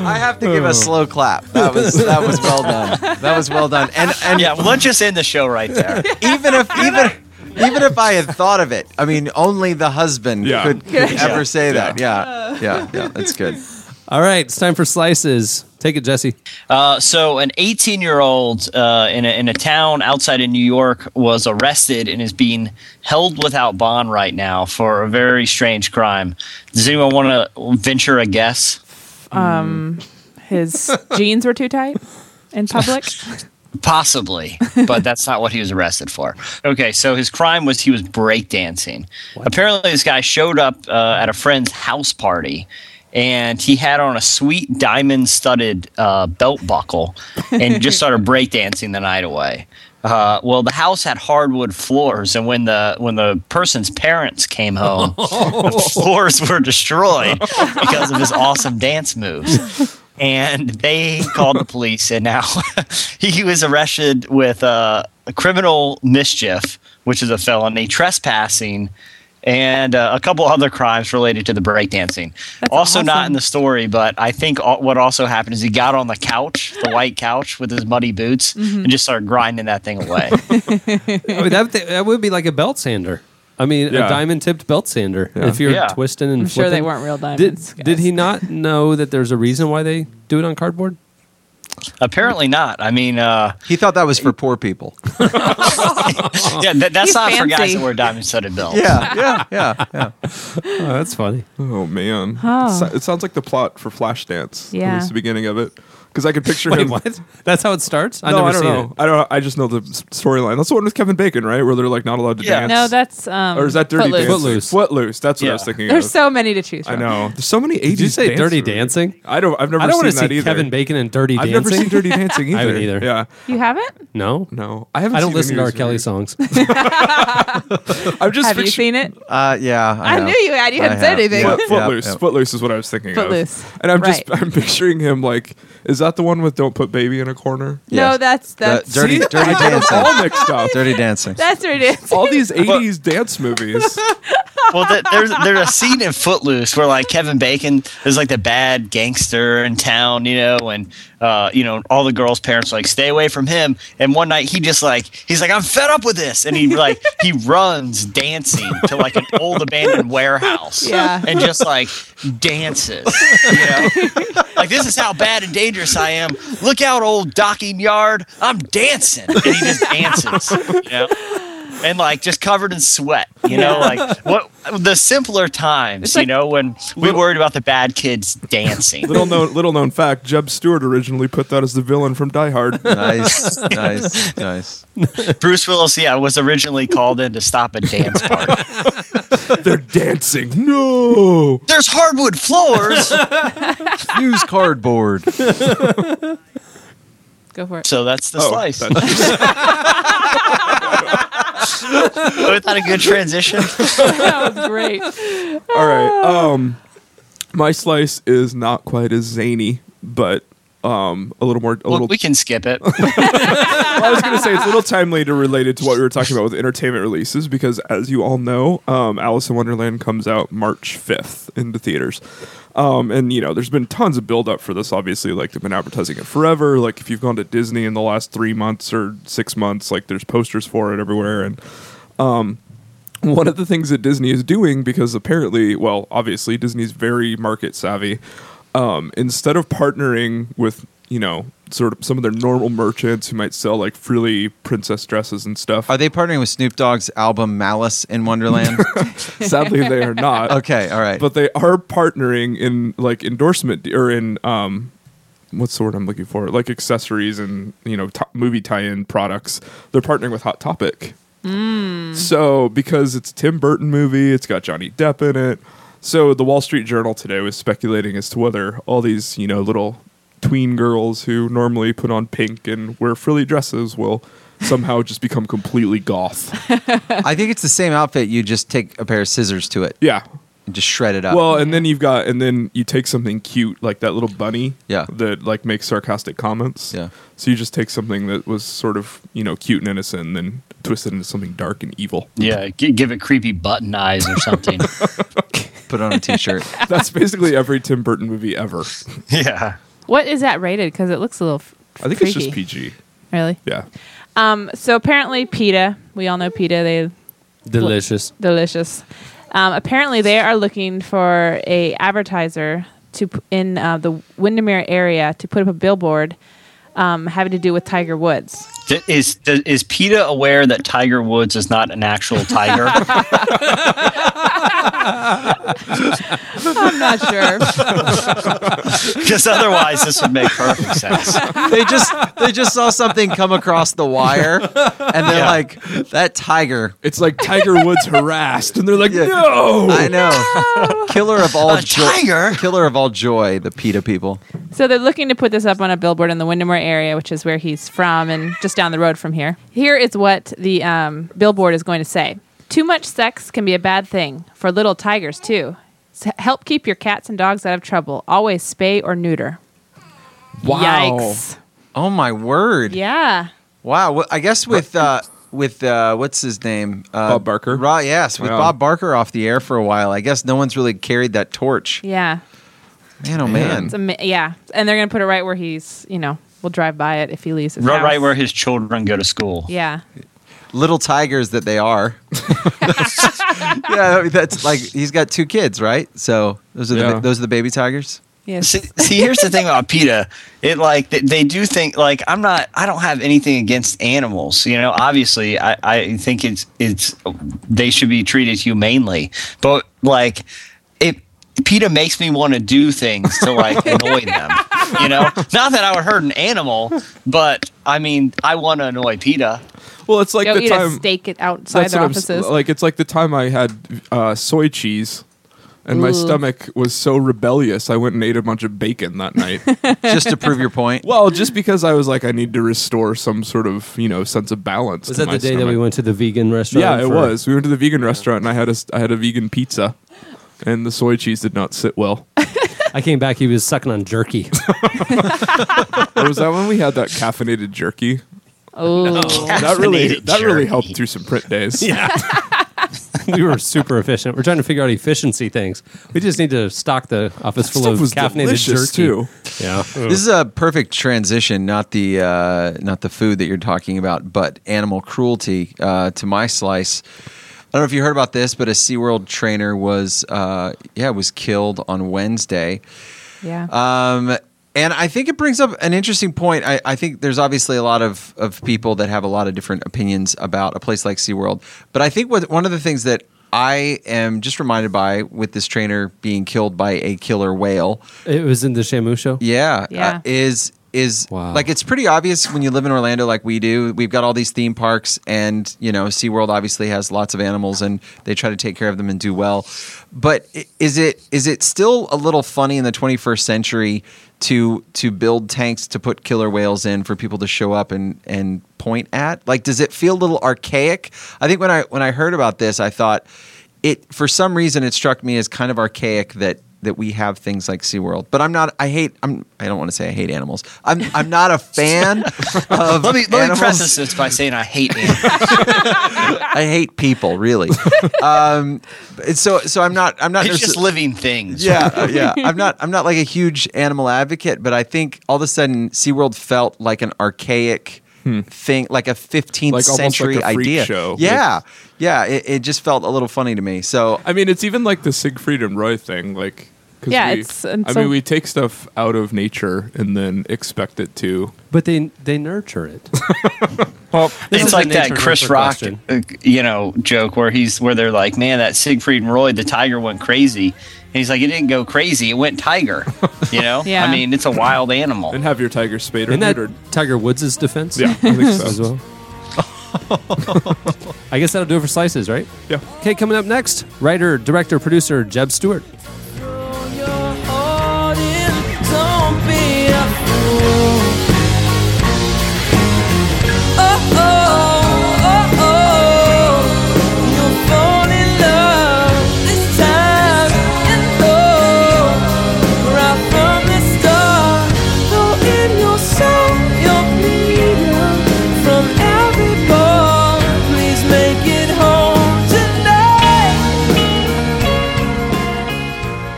E: I have to give a slow clap. That was that was well done. That was well done. And and
F: yeah, well, let's just end the show right there.
E: even if even even if I had thought of it, I mean, only the husband
D: Yeah.
E: could, could
F: Yeah.
E: ever say that. Yeah, yeah, yeah. That's good.
C: All right, it's time for slices. Take it, Jesse.
F: Uh, so, an 18 year old uh, in, a, in a town outside of New York was arrested and is being held without bond right now for a very strange crime. Does anyone want to venture a guess?
G: Um, his jeans were too tight in public.
F: Possibly, but that's not what he was arrested for. Okay, so his crime was he was breakdancing. Apparently, this guy showed up uh, at a friend's house party and he had on a sweet diamond studded uh, belt buckle and just started breakdancing the night away. Uh, well, the house had hardwood floors, and when the when the person's parents came home, the floors were destroyed because of his awesome dance moves. And they called the police, and now he was arrested with uh, criminal mischief, which is a felony, trespassing, and uh, a couple other crimes related to the breakdancing. Also, not in the story, but I think al- what also happened is he got on the couch, the white couch, with his muddy boots,
G: Mm-hmm.
F: and just started grinding that thing away.
C: I mean, that, that would be like a belt sander. I mean,
D: Yeah.
C: a diamond tipped belt sander. If you're
F: Yeah.
C: twisting and
G: I'm sure they
C: flipping.
G: weren't real diamonds.
C: did
G: guys.
C: he not know that there's a reason why they do it on cardboard?
F: Apparently not. I mean, uh,
E: He thought that was for poor people.
F: yeah, that, that's
G: He's
F: not for guys that wear diamond studded belts.
E: Yeah, yeah, yeah, yeah.
C: Oh, that's funny.
D: Oh man,
G: Oh.
D: It, so- it sounds like the plot for Flashdance.
G: Yeah.
D: it's the beginning of it because I could picture
C: Wait,
D: him.
C: what? That's how it starts? I've
D: no,
C: never
D: I don't
C: seen
D: know. I don't. I just know the storyline. That's the one with Kevin Bacon, right? Where they're like not allowed to
F: Yeah.
D: dance.
G: No, that's um.
D: or is that Dirty
G: Footloose.
D: Dancing?
C: Footloose.
D: Footloose. That's what I was thinking.
G: There's
D: of.
G: so many to choose from.
D: I know. There's so many 80s.
C: Did you say
D: dance
C: Dirty
D: movies.
C: Dancing?
D: I don't. I've never
C: I don't want
D: seen
C: to
D: that
C: see
D: either.
C: Kevin Bacon and Dirty Dancing.
D: I've never seen Dirty Dancing either.
C: I haven't either.
D: Yeah.
G: You haven't?
C: No,
D: No, I haven't.
C: I don't listen to R. Kelly songs.
D: I'm just
G: Have you seen it?
E: Uh, yeah. I,
G: I, knew you had. You
E: I
G: hadn't said anything.
D: Foot, Footloose.
E: yeah.
D: Footloose is what I was thinking
G: Footloose.
D: of. And I'm just I'm picturing him like, is that the one with "Don't Put Baby in a Corner"?
E: Yes.
G: No, that's
E: The
G: that's
E: dirty, dirty
D: I get them
E: dancing.
D: all mixed up.
E: Dirty dancing.
G: that's where it is.
D: all these 80s dance movies.
F: well, th- there's there's a scene in Footloose where like Kevin Bacon is like the bad gangster in town, you know, and uh, you know all the girls' parents like stay away from him. And one night he just like he's like I'm fed up with this, and he like he runs dancing to like an old abandoned warehouse,
G: Yeah.
F: and just like dances, you know, like this is how bad and dangerous I am. Look out, old docking yard, I'm dancing, and he just dances, you know. And like just covered in sweat, You know, like what the simpler times.
D: It's
F: you know, when we
D: little-
F: worried about the bad kids dancing.
D: Little known, little known fact: Jeb Stuart originally put that as the villain from Die Hard.
E: Nice, nice, nice.
F: Bruce Willis, yeah, was originally called in to stop a dance party.
D: They're dancing. No.
F: There's hardwood floors.
E: Use cardboard.
G: Go for it.
F: So that's the
D: Oh,
F: slice.
D: that's-
F: Was that a good transition?
G: that was great.
D: All right. Um, my slice is not quite as zany, but um, a little more. A
F: Well,
D: little.
F: we can skip it.
D: well, I was going to say it's a little timely to related to what we were talking about with entertainment releases because, as you all know, um, Alice in Wonderland comes out March fifth into theaters. Um, and you know, there's been tons of build up for this. Obviously, like they've been advertising it forever. Like if you've gone to Disney in the last three months or six months, like there's posters for it everywhere. And um, one of the things that Disney is doing, because apparently, well, obviously Disney's very market savvy. Um, instead of partnering with you know sort of some of their normal merchants who might sell like frilly princess dresses and stuff.
E: Are they partnering with Snoop Dogg's album Malice in Wonderland?
D: Sadly, they are not.
E: okay, all right.
D: but they are partnering in like endorsement or in um what's the word I'm looking for like accessories and you know to- movie tie-in products they're partnering with Hot Topic so because it's a Tim Burton movie it's got Johnny Depp in it so the Wall Street Journal today was speculating as to whether all these you know little tween girls who normally put on pink and wear frilly dresses will somehow just become completely goth
E: I think it's the same outfit. You just take a pair of scissors to it
D: yeah
E: and just shred it up.
D: Well, and then you've got, and then you take something cute like that little bunny,
E: Yeah.
D: that like makes sarcastic comments.
E: Yeah.
D: So you just take something that was sort of you know cute and innocent, and then twist it into something dark and evil.
F: Yeah, give it creepy button eyes or something.
E: Put on a t-shirt.
D: That's basically every Tim Burton movie ever.
F: yeah.
G: What is that rated? Because it looks a little. f-
D: I think
G: freaky.
D: it's just PG.
G: Really?
D: Yeah.
G: Um. So apparently, PETA. We all know PETA. They
C: Delicious.
G: delicious. Um, apparently, they are looking for a advertiser to p- in uh, the Windermere area to put up a billboard um, having to do with Tiger Woods.
F: D- Is d- is PETA aware that Tiger Woods is not an actual tiger?
G: I'm not sure.
F: Because otherwise, this would make perfect sense.
E: they just they just saw something come across the wire, and they're
F: Yeah.
E: like, "That tiger."
D: It's like Tiger Woods harassed, and they're like,
E: Yeah.
D: no.
E: I know. Killer of all joy.
F: tiger?
E: Killer of all joy. The PETA people.
G: So they're looking to put this up on a billboard in the Windermere area, which is where he's from and just down the road from here. Here is what the um, billboard is going to say Too much sex can be a bad thing for little tigers, too. S- help keep your cats and dogs out of trouble. Always spay or neuter.
E: Wow.
G: Yikes.
E: Oh my word.
G: Yeah.
E: Wow. Well, I guess with uh, with uh, what's his name? Uh,
D: Bob Barker?
E: Ra- yes, with
D: Yeah.
E: Bob Barker off the air for a while. I guess no one's really carried that torch.
G: Yeah.
E: Man, oh man.
G: It's ama- yeah. And they're going to put it right where he's, you know, we'll drive by it if he leaves his
F: Right,
G: house.
F: right where his children go to school.
G: Yeah.
E: Little tigers that they are. yeah, that's like he's got two kids, right? So those are the, those are the baby tigers.
G: Yes.
F: See, see, here's the thing about PETA. It like they, they do think like I'm not. I don't have anything against animals. You know, obviously, I, I think it's it's they should be treated humanely. But like, it PETA makes me want to do things to like annoy them. You know, not that I would hurt an animal, but I mean, I want to annoy PETA.
D: Well, it's like
G: Go
D: the
G: eat
D: time.
G: a steak it outside their
D: what I'm
G: offices.
D: like. It's like the time I had uh, soy cheese, and my
G: Ooh.
D: stomach was so rebellious. I went and ate a bunch of bacon that night.
E: Just to prove your point.
D: well, just because I was like, I need to restore some sort of you know sense of balance.
C: Was
D: to
C: that
D: my
C: the day that we went to the vegan restaurant?
D: Yeah, it was. We went to the vegan restaurant, and I had a s- I had a vegan pizza, and the soy cheese did not sit well.
C: I came back. He was sucking on jerky.
D: or was that when we had that caffeinated jerky?
G: oh.
D: That really
F: Caffeinated
D: that really
F: jerky.
D: helped through some print days.
C: yeah. we were super efficient. We're trying to figure out efficiency things. We just need to stock the office full
D: Stuff
C: of
D: was
C: caffeinated
D: delicious,
C: jerky.
D: too.
C: Yeah.
E: This is a perfect transition, not the uh, not the food that you're talking about, but animal cruelty uh, to my slice. I don't know if you heard about this, but a SeaWorld trainer was uh, yeah was killed on Wednesday.
G: Yeah.
E: Um, and I think it brings up an interesting point. I, I think there's obviously a lot of, of people that have a lot of different opinions about a place like SeaWorld. But I think what, one of the things that I am just reminded by with this trainer being killed by a killer whale.
C: It was in the Shamu show.
E: Yeah,
G: Yeah.
E: uh, is is
C: Wow.
E: like it's pretty obvious when you live in Orlando like we do. We've got all these theme parks, and you know, SeaWorld obviously has lots of animals, and they try to take care of them and do well. But is it is it still a little funny in the 21st century to to build tanks to put killer whales in for people to show up and and point at? Like, does it feel a little archaic? I think when I when I heard about this, I thought it for some reason it struck me as kind of archaic that that we have things like SeaWorld. But I'm not I hate I'm I don't want to say I hate animals. I'm I'm not a fan of
F: Let me let me preface this by saying I hate animals.
E: I hate people, really. um so so I'm not I'm not
F: it's just living things.
E: yeah, uh, yeah. I'm not. I'm not like a huge animal advocate, but I think all of a sudden SeaWorld felt like an archaic thing, like a 15th
D: Hmm. Like
E: century
D: like a
E: idea.
D: show
E: Yeah, yeah. It, it just felt a little funny to me. So
D: I mean, it's even like the Siegfried and Roy thing. Like,
G: Yeah,
D: we-
G: it's- and
D: I
G: so-
D: mean, we take stuff out of nature and then expect it to.
C: But they they nurture it.
F: Well,
C: This
F: it's
C: is
F: like that Chris Rock,
C: question.
F: uh, you know, joke where he's where they're like, "Man, that Siegfried and Roy, the tiger went crazy." And he's like, "It didn't go crazy; it went tiger." You know,
G: Yeah.
F: I mean, it's a wild animal.
D: And have your tiger spayed or
C: Isn't that
D: neutered.
C: Tiger Woods' defense?
D: Yeah, I think so.
C: as well. I guess that'll do it for slices, right?
D: Yeah.
C: Okay, coming up next, writer, director, producer Jeb Stuart.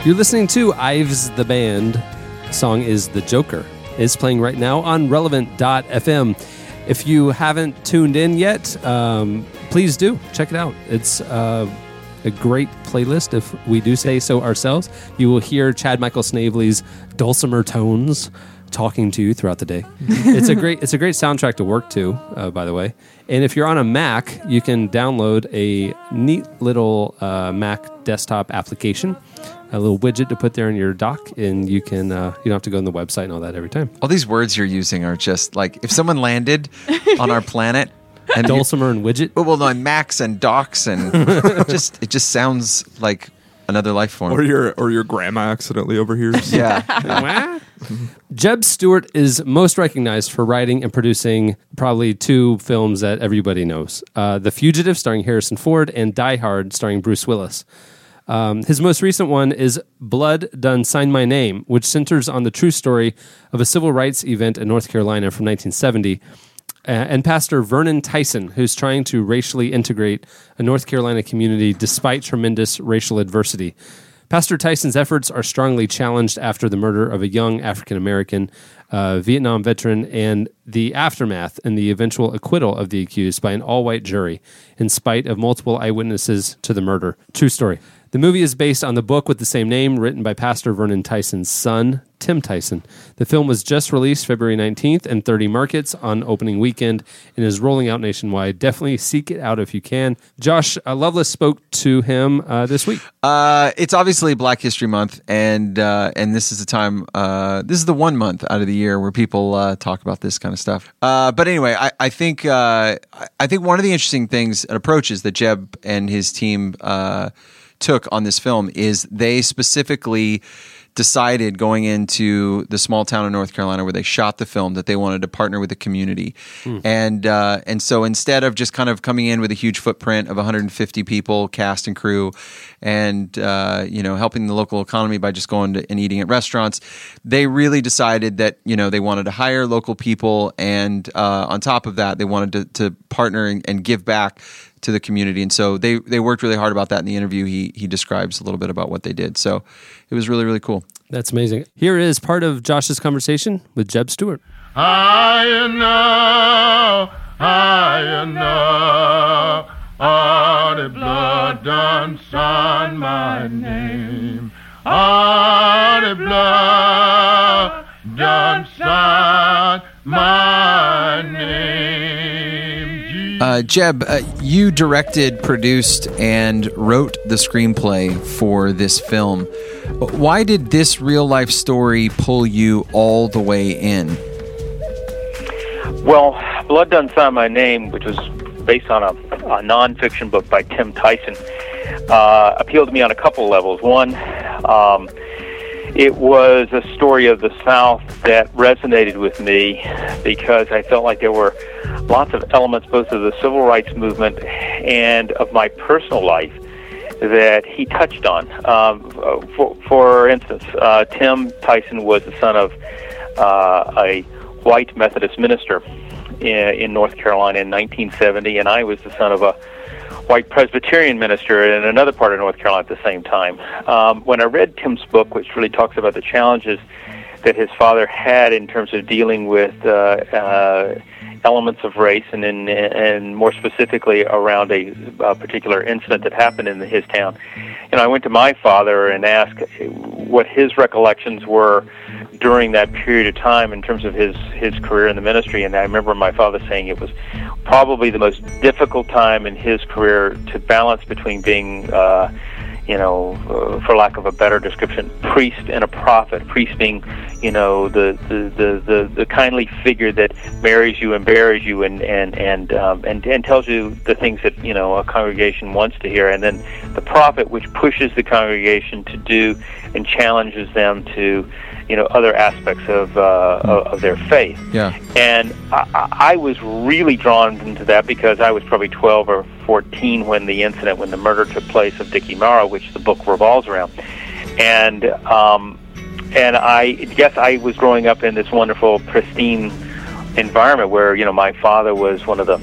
C: You're listening to Ives the Band. Song is The Joker. It's playing right now on relevant.fm. If you haven't tuned in yet, um, please do check it out. It's uh, a great playlist, if we do say so ourselves. You will hear Chad Michael Snavely's dulcimer tones talking to you throughout the day. it's a great it's a great soundtrack to work to, uh, by the way. And if you're on a Mac, you can download a neat little uh, Mac desktop application, a little widget to put there in your dock, and you can uh, you don't have to go on the website and all that every time.
E: all these words you're using are just like if someone landed on our planet and you-
C: Dulcimer and widget.
E: well, well, no, and Max and Docs and just it just sounds like another life form.
D: Or your or your grandma accidentally overhears.
E: yeah,
C: Jeb Stuart is most recognized for writing and producing probably two films that everybody knows uh, The Fugitive, starring Harrison Ford, and Die Hard, starring Bruce Willis. Um, his most recent one is Blood Done Sign My Name, which centers on the true story of a civil rights event in North Carolina from 1970. Uh, and Pastor Vernon Tyson, who's trying to racially integrate a North Carolina community despite tremendous racial adversity. Pastor Tyson's efforts are strongly challenged after the murder of a young African American uh, Vietnam veteran and the aftermath and the eventual acquittal of the accused by an all white jury, in spite of multiple eyewitnesses to the murder. True story. The movie is based on the book with the same name, written by Pastor Vernon Tyson's son, Tim Tyson. The film was just released February 19th in 30 markets on opening weekend and is rolling out nationwide. Definitely seek it out if you can. Josh uh, Lovelace spoke to him uh, this week.
E: Uh, it's obviously Black History Month, and uh, and this is the time. Uh, this is the one month out of the year where people uh, talk about this kind of stuff. But anyway, I, I think I- think one of the interesting things and approaches that Jeb and his team took on this film is they specifically decided going into the small town in North Carolina where they shot the film that they wanted to partner with the community, and uh, and so instead of just kind of coming in with a huge footprint of 150 people, cast and crew, and uh, you know helping the local economy by just going to, and eating at restaurants, they really decided that you know they wanted to hire local people, and uh, on top of that, they wanted to, to partner and, and give back to the community. And so they they worked really hard about that in the interview. He he describes a little bit about what they did. So it was really really cool.
C: That's amazing. Here is part of Josh's conversation with Jeb Stuart.
B: I know, I know, all the blood done sign my name. All the blood done sign my
E: Uh, Jeb, uh, you directed, produced, and wrote the screenplay for this film. Why did this real life story pull you all the way in?
L: Well, Blood Done Sign My Name, which was based on a, a nonfiction book by Tim Tyson, uh, appealed to me on a couple levels. One, um, it was a story of the South that resonated with me because I felt like there were lots of elements, both of the civil rights movement and of my personal life, that he touched on. Um, for, for instance, uh, Tim Tyson was the son of uh, a white Methodist minister in, in North Carolina in 1970, and I was the son of a white Presbyterian minister in another part of North Carolina at the same time. Um, when I read Tim's book, which really talks about the challenges that his father had in terms of dealing with uh, uh, elements of race, and in, and more specifically around a, a particular incident that happened in his town, you know, I went to my father and asked what his recollections were during that period of time in terms of his his career in the ministry. And I remember my father saying it was probably the most difficult time in his career to balance between being uh, you know, uh, for lack of a better description, priest and a prophet. Priest being, you know, the the, the, the, the kindly figure that marries you and buries you and and and, um, and and tells you the things that you know a congregation wants to hear, and then the prophet, which pushes the congregation to do and challenges them to, you know, other aspects of uh, of, of their faith.
E: Yeah.
L: And I, I was really drawn into that because I was probably 12 or 14 when the incident, when the murder took place of Dickie Marrow, which the book revolves around. And um, and I guess I was growing up in this wonderful, pristine environment where you know my father was one of the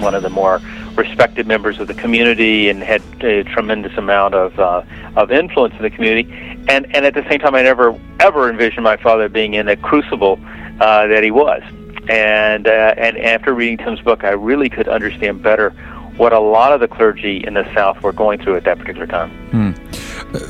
L: one of the more respected members of the community and had a tremendous amount of uh, of influence in the community. And and at the same time, I never ever envisioned my father being in a crucible uh, that he was. And uh, and after reading Tim's book, I really could understand better what a lot of the clergy in the South were going through at that particular time.
E: Hmm.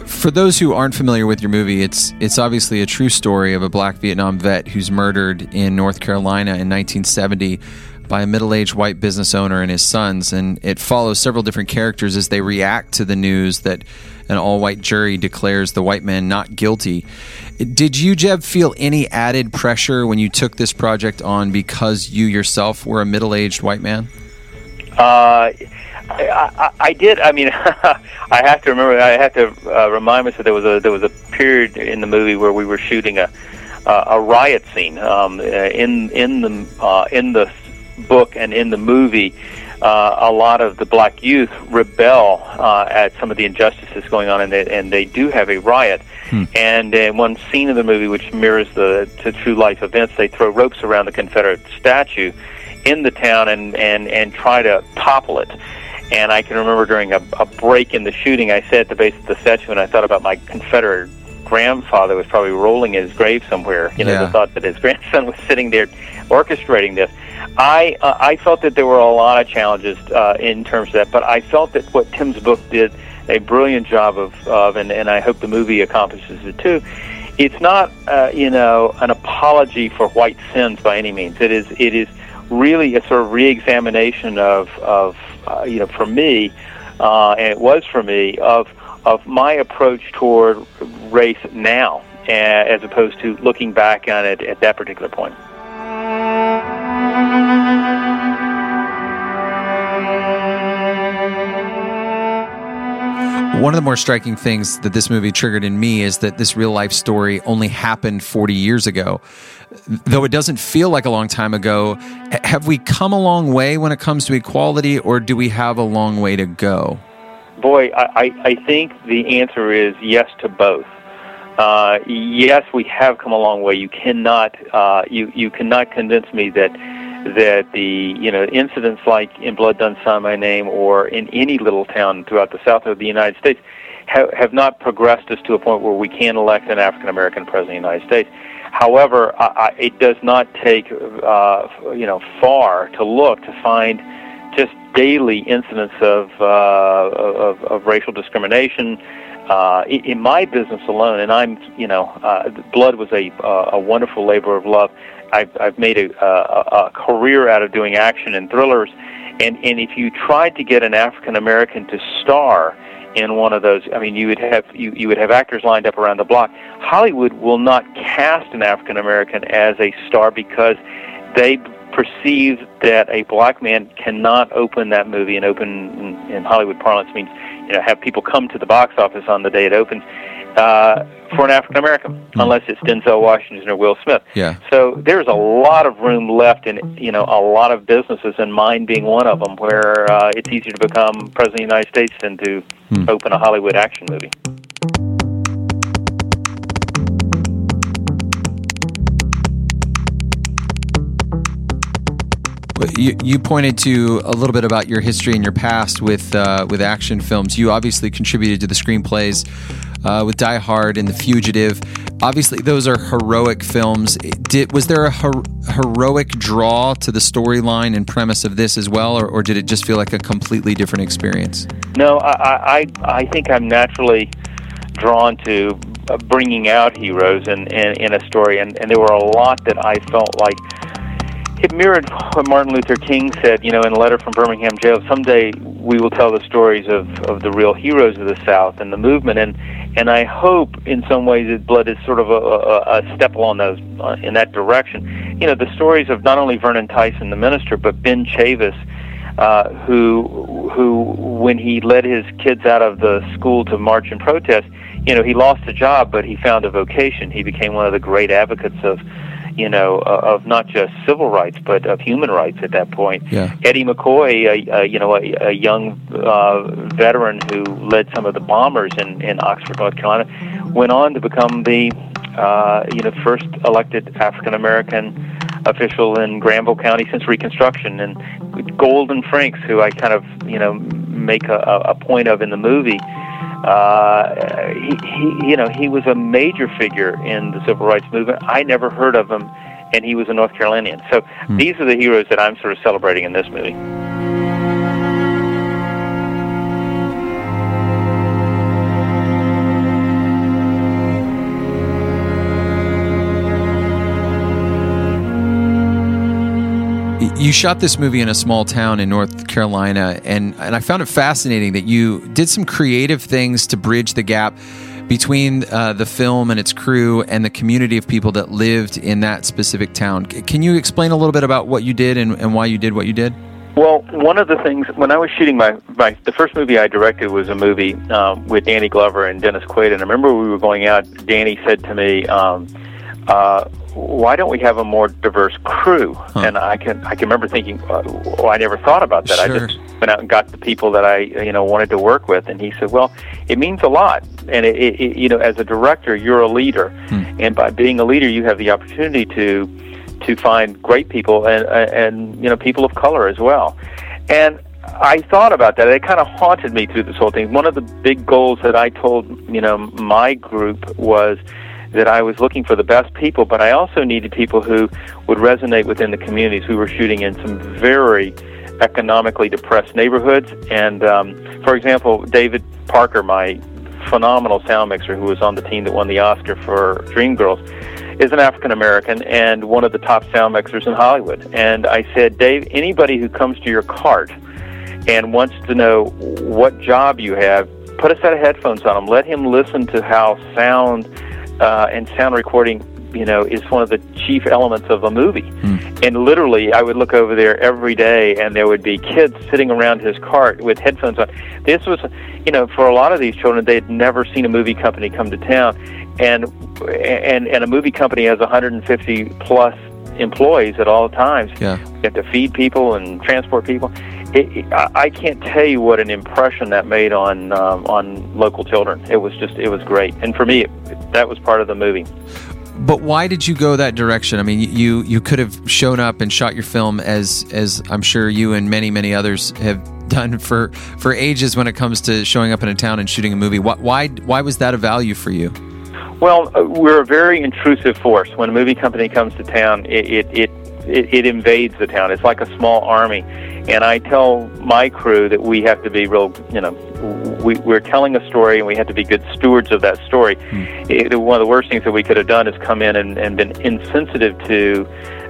E: For those who aren't familiar with your movie, it's it's obviously a true story of a black Vietnam vet who's murdered in North Carolina in 1970 by a middle-aged white business owner and his sons, and it follows several different characters as they react to the news that an all-white jury declares the white man not guilty. Did you, Jeb, feel any added pressure when you took this project on because you yourself were a middle-aged white man?
L: Uh, I, I, I did. I mean, I have to remember. I have to uh, remind myself there was a there was a period in the movie where we were shooting a uh, a riot scene um, uh, in in the uh, in the book and in the movie. Uh, a lot of the black youth rebel uh, at some of the injustices going on, and they, and they do have a riot.
E: Hmm.
L: And in one scene of the movie, which mirrors the to true life events, they throw ropes around the Confederate statue in the town and and and try to topple it. And I can remember during a, a break in the shooting, I sat at the base of the statue and I thought about my Confederate grandfather was probably rolling in his grave somewhere. You know,
E: Yeah.
L: the thought that his grandson was sitting there orchestrating this. I uh, I felt that there were a lot of challenges uh, in terms of that, but I felt that what Tim's book did a brilliant job of, of and, and I hope the movie accomplishes it too. It's not uh, you know an apology for white sins by any means. It is it is really a sort of reexamination of of uh, you know for me, uh, and it was for me of of my approach toward race now, uh, as opposed to looking back on it at that particular point.
E: One of the more striking things that this movie triggered in me is that this real life story only happened 40 years ago. Though it doesn't feel like a long time ago, have we come a long way when it comes to equality, or do we have a long way to go?
L: Boy, I, I, think the answer is yes to both. Uh, yes, we have come a long way. You cannot uh, you you cannot convince me that that the you know incidents like in Blood Done Sign My Name or in any little town throughout the south of the United States have, have not progressed us to a point where we can elect an African American president of the United States. However, I, I, it does not take uh, you know far to look to find just daily incidents of uh, of, of racial discrimination uh, in, my business alone. And I'm you know uh, blood was a uh, a wonderful labor of love. I've, I've made a, a, a career out of doing action and thrillers, and and if you tried to get an African American to star in one of those, I mean, you would have you, you would have actors lined up around the block. Hollywood will not cast an African American as a star because they perceive that a black man cannot open that movie and open in, in Hollywood parlance means you know have people come to the box office on the day it opens uh, for an African American unless it's Denzel Washington or Will Smith.
E: Yeah.
L: So there's a lot of room left in you know a lot of businesses, and mine being one of them, where uh, it's easier to become president of the United States than to open a Hollywood action movie.
E: You, you pointed to a little bit about your history and your past with uh, with action films. You obviously contributed to the screenplays uh, with Die Hard and The Fugitive. Obviously, those are heroic films. Did was there a her- heroic draw to the storyline and premise of this as well, or, or did it just feel like a completely different experience?
L: No, I, I, I think I'm naturally drawn to uh, bringing out heroes in, in, in a story, and, and there were a lot that I felt like it mirrored what Martin Luther King said, you know, in a letter from Birmingham jail. Someday we will tell the stories of, of the real heroes of the South and the movement, and and I hope in some ways that Blood is sort of a, a, a step along those uh, in that direction. You know, the stories of not only Vernon Tyson, the minister, but Ben Chavis, uh, who who when he led his kids out of the school to march and protest, you know, he lost a job, but he found a vocation. He became one of the great advocates of you know, uh, of not just civil rights but of human rights at that point.
E: Yeah.
L: Eddie McCoy, a, a, you know, a, a young uh, veteran who led some of the bombers in, in Oxford, North Carolina, went on to become the, uh, you know, first elected African American official in Granville County since Reconstruction, and Golden Frinks, who I kind of, you know, make a, a point of in the movie. Uh, he, he, you know, he was a major figure in the civil rights movement. I never heard of him, and he was a North Carolinian. So these are the heroes that I'm sort of celebrating in this movie.
E: You shot this movie in a small town in North Carolina, and, and I found it fascinating that you did some creative things to bridge the gap between uh, the film and its crew and the community of people that lived in that specific town. Can you explain a little bit about what you did and, and why you did what you did?
L: Well, one of the things when I was shooting my, my the first movie I directed was a movie um, with Danny Glover and Dennis Quaid, and I remember we were going out. Danny said to me, um, uh, "Why don't we have a more diverse crew?" And I can I can remember thinking, uh, "Well, I never thought about that. I just went out and got the people that I you know wanted to work with." And he said, "Well, it means a lot, and it, it, you know, as a director, you're a leader, and by being a leader, you have the opportunity to." to find great people and and you know people of color as well. And I thought about that. It kind of haunted me through this whole thing. One of the big goals that I told you know my group was that I was looking for the best people, but I also needed people who would resonate within the communities. We were shooting in some very economically depressed neighborhoods, and um, for example, David Parker, my phenomenal sound mixer, who was on the team that won the Oscar for Dreamgirls, is an African American and one of the top sound mixers in Hollywood. And I said, Dave, anybody who comes to your cart and wants to know what job you have, put a set of headphones on him. Let him listen to how sound uh, and sound recording, you know, is one of the chief elements of a movie. And literally, I would look over there every day, and there would be kids sitting around his cart with headphones on. This was, you know, for a lot of these children, they had never seen a movie company come to town, and and and a movie company has 150 plus employees at all times.
E: Yeah.
L: You have to feed people and transport people. It, I can't tell you what an impression that made on um, on local children. It was just it was great, and for me, it, that was part of the movie.
E: But why did you go that direction? I mean, you you could have shown up and shot your film as as I'm sure you and many many others have done for for ages when it comes to showing up in a town and shooting a movie. Why why, why was that a value for you?
L: Well, uh, we're a very intrusive force. When a movie company comes to town, it, it, it, it, it invades the town. It's like a small army. And I tell my crew that we have to be real, you know, we, we're telling a story and we have to be good stewards of that story. Hmm. It, one of the worst things that we could have done is come in and, and been insensitive to,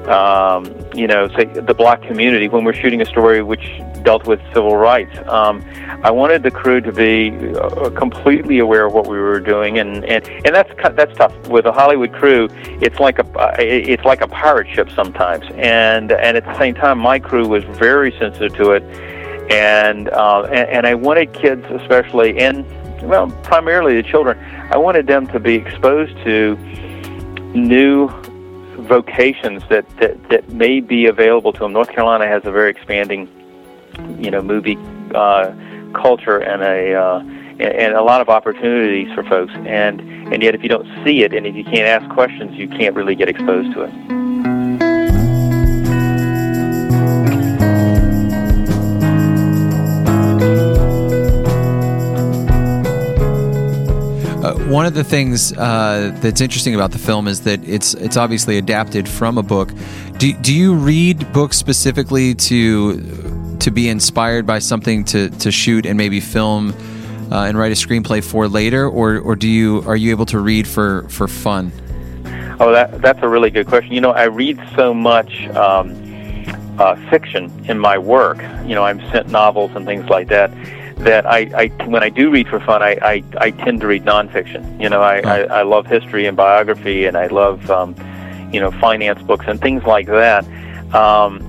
L: um, you know, say the black community when we're shooting a story which dealt with civil rights. Um, I wanted the crew to be uh, completely aware of what we were doing, and, and, and that's that's tough with a Hollywood crew. It's like a uh, it's like a pirate ship sometimes, and and at the same time, my crew was very sensitive to it, and uh, and, and I wanted kids especially, and well, primarily the children. I wanted them to be exposed to new vocations that, that, that may be available to them. North Carolina has a very expanding, you know, movie uh, culture and a uh, and, a lot of opportunities for folks. And and yet, if you don't see it and if you can't ask questions, you can't really get exposed to it.
E: One of the things uh, that's interesting about the film is that it's it's obviously adapted from a book. Do, do you read books specifically to to be inspired by something to, to shoot and maybe film uh, and write a screenplay for later, or, or do you are you able to read for, for fun?
L: Oh, that that's a really good question. You know, I read so much um, uh, fiction in my work. You know, I'm sent novels and things like that. That I, I when I do read for fun, I, I, I tend to read nonfiction. You know, I, I, I love history and biography, and I love um, you know finance books and things like that. Um,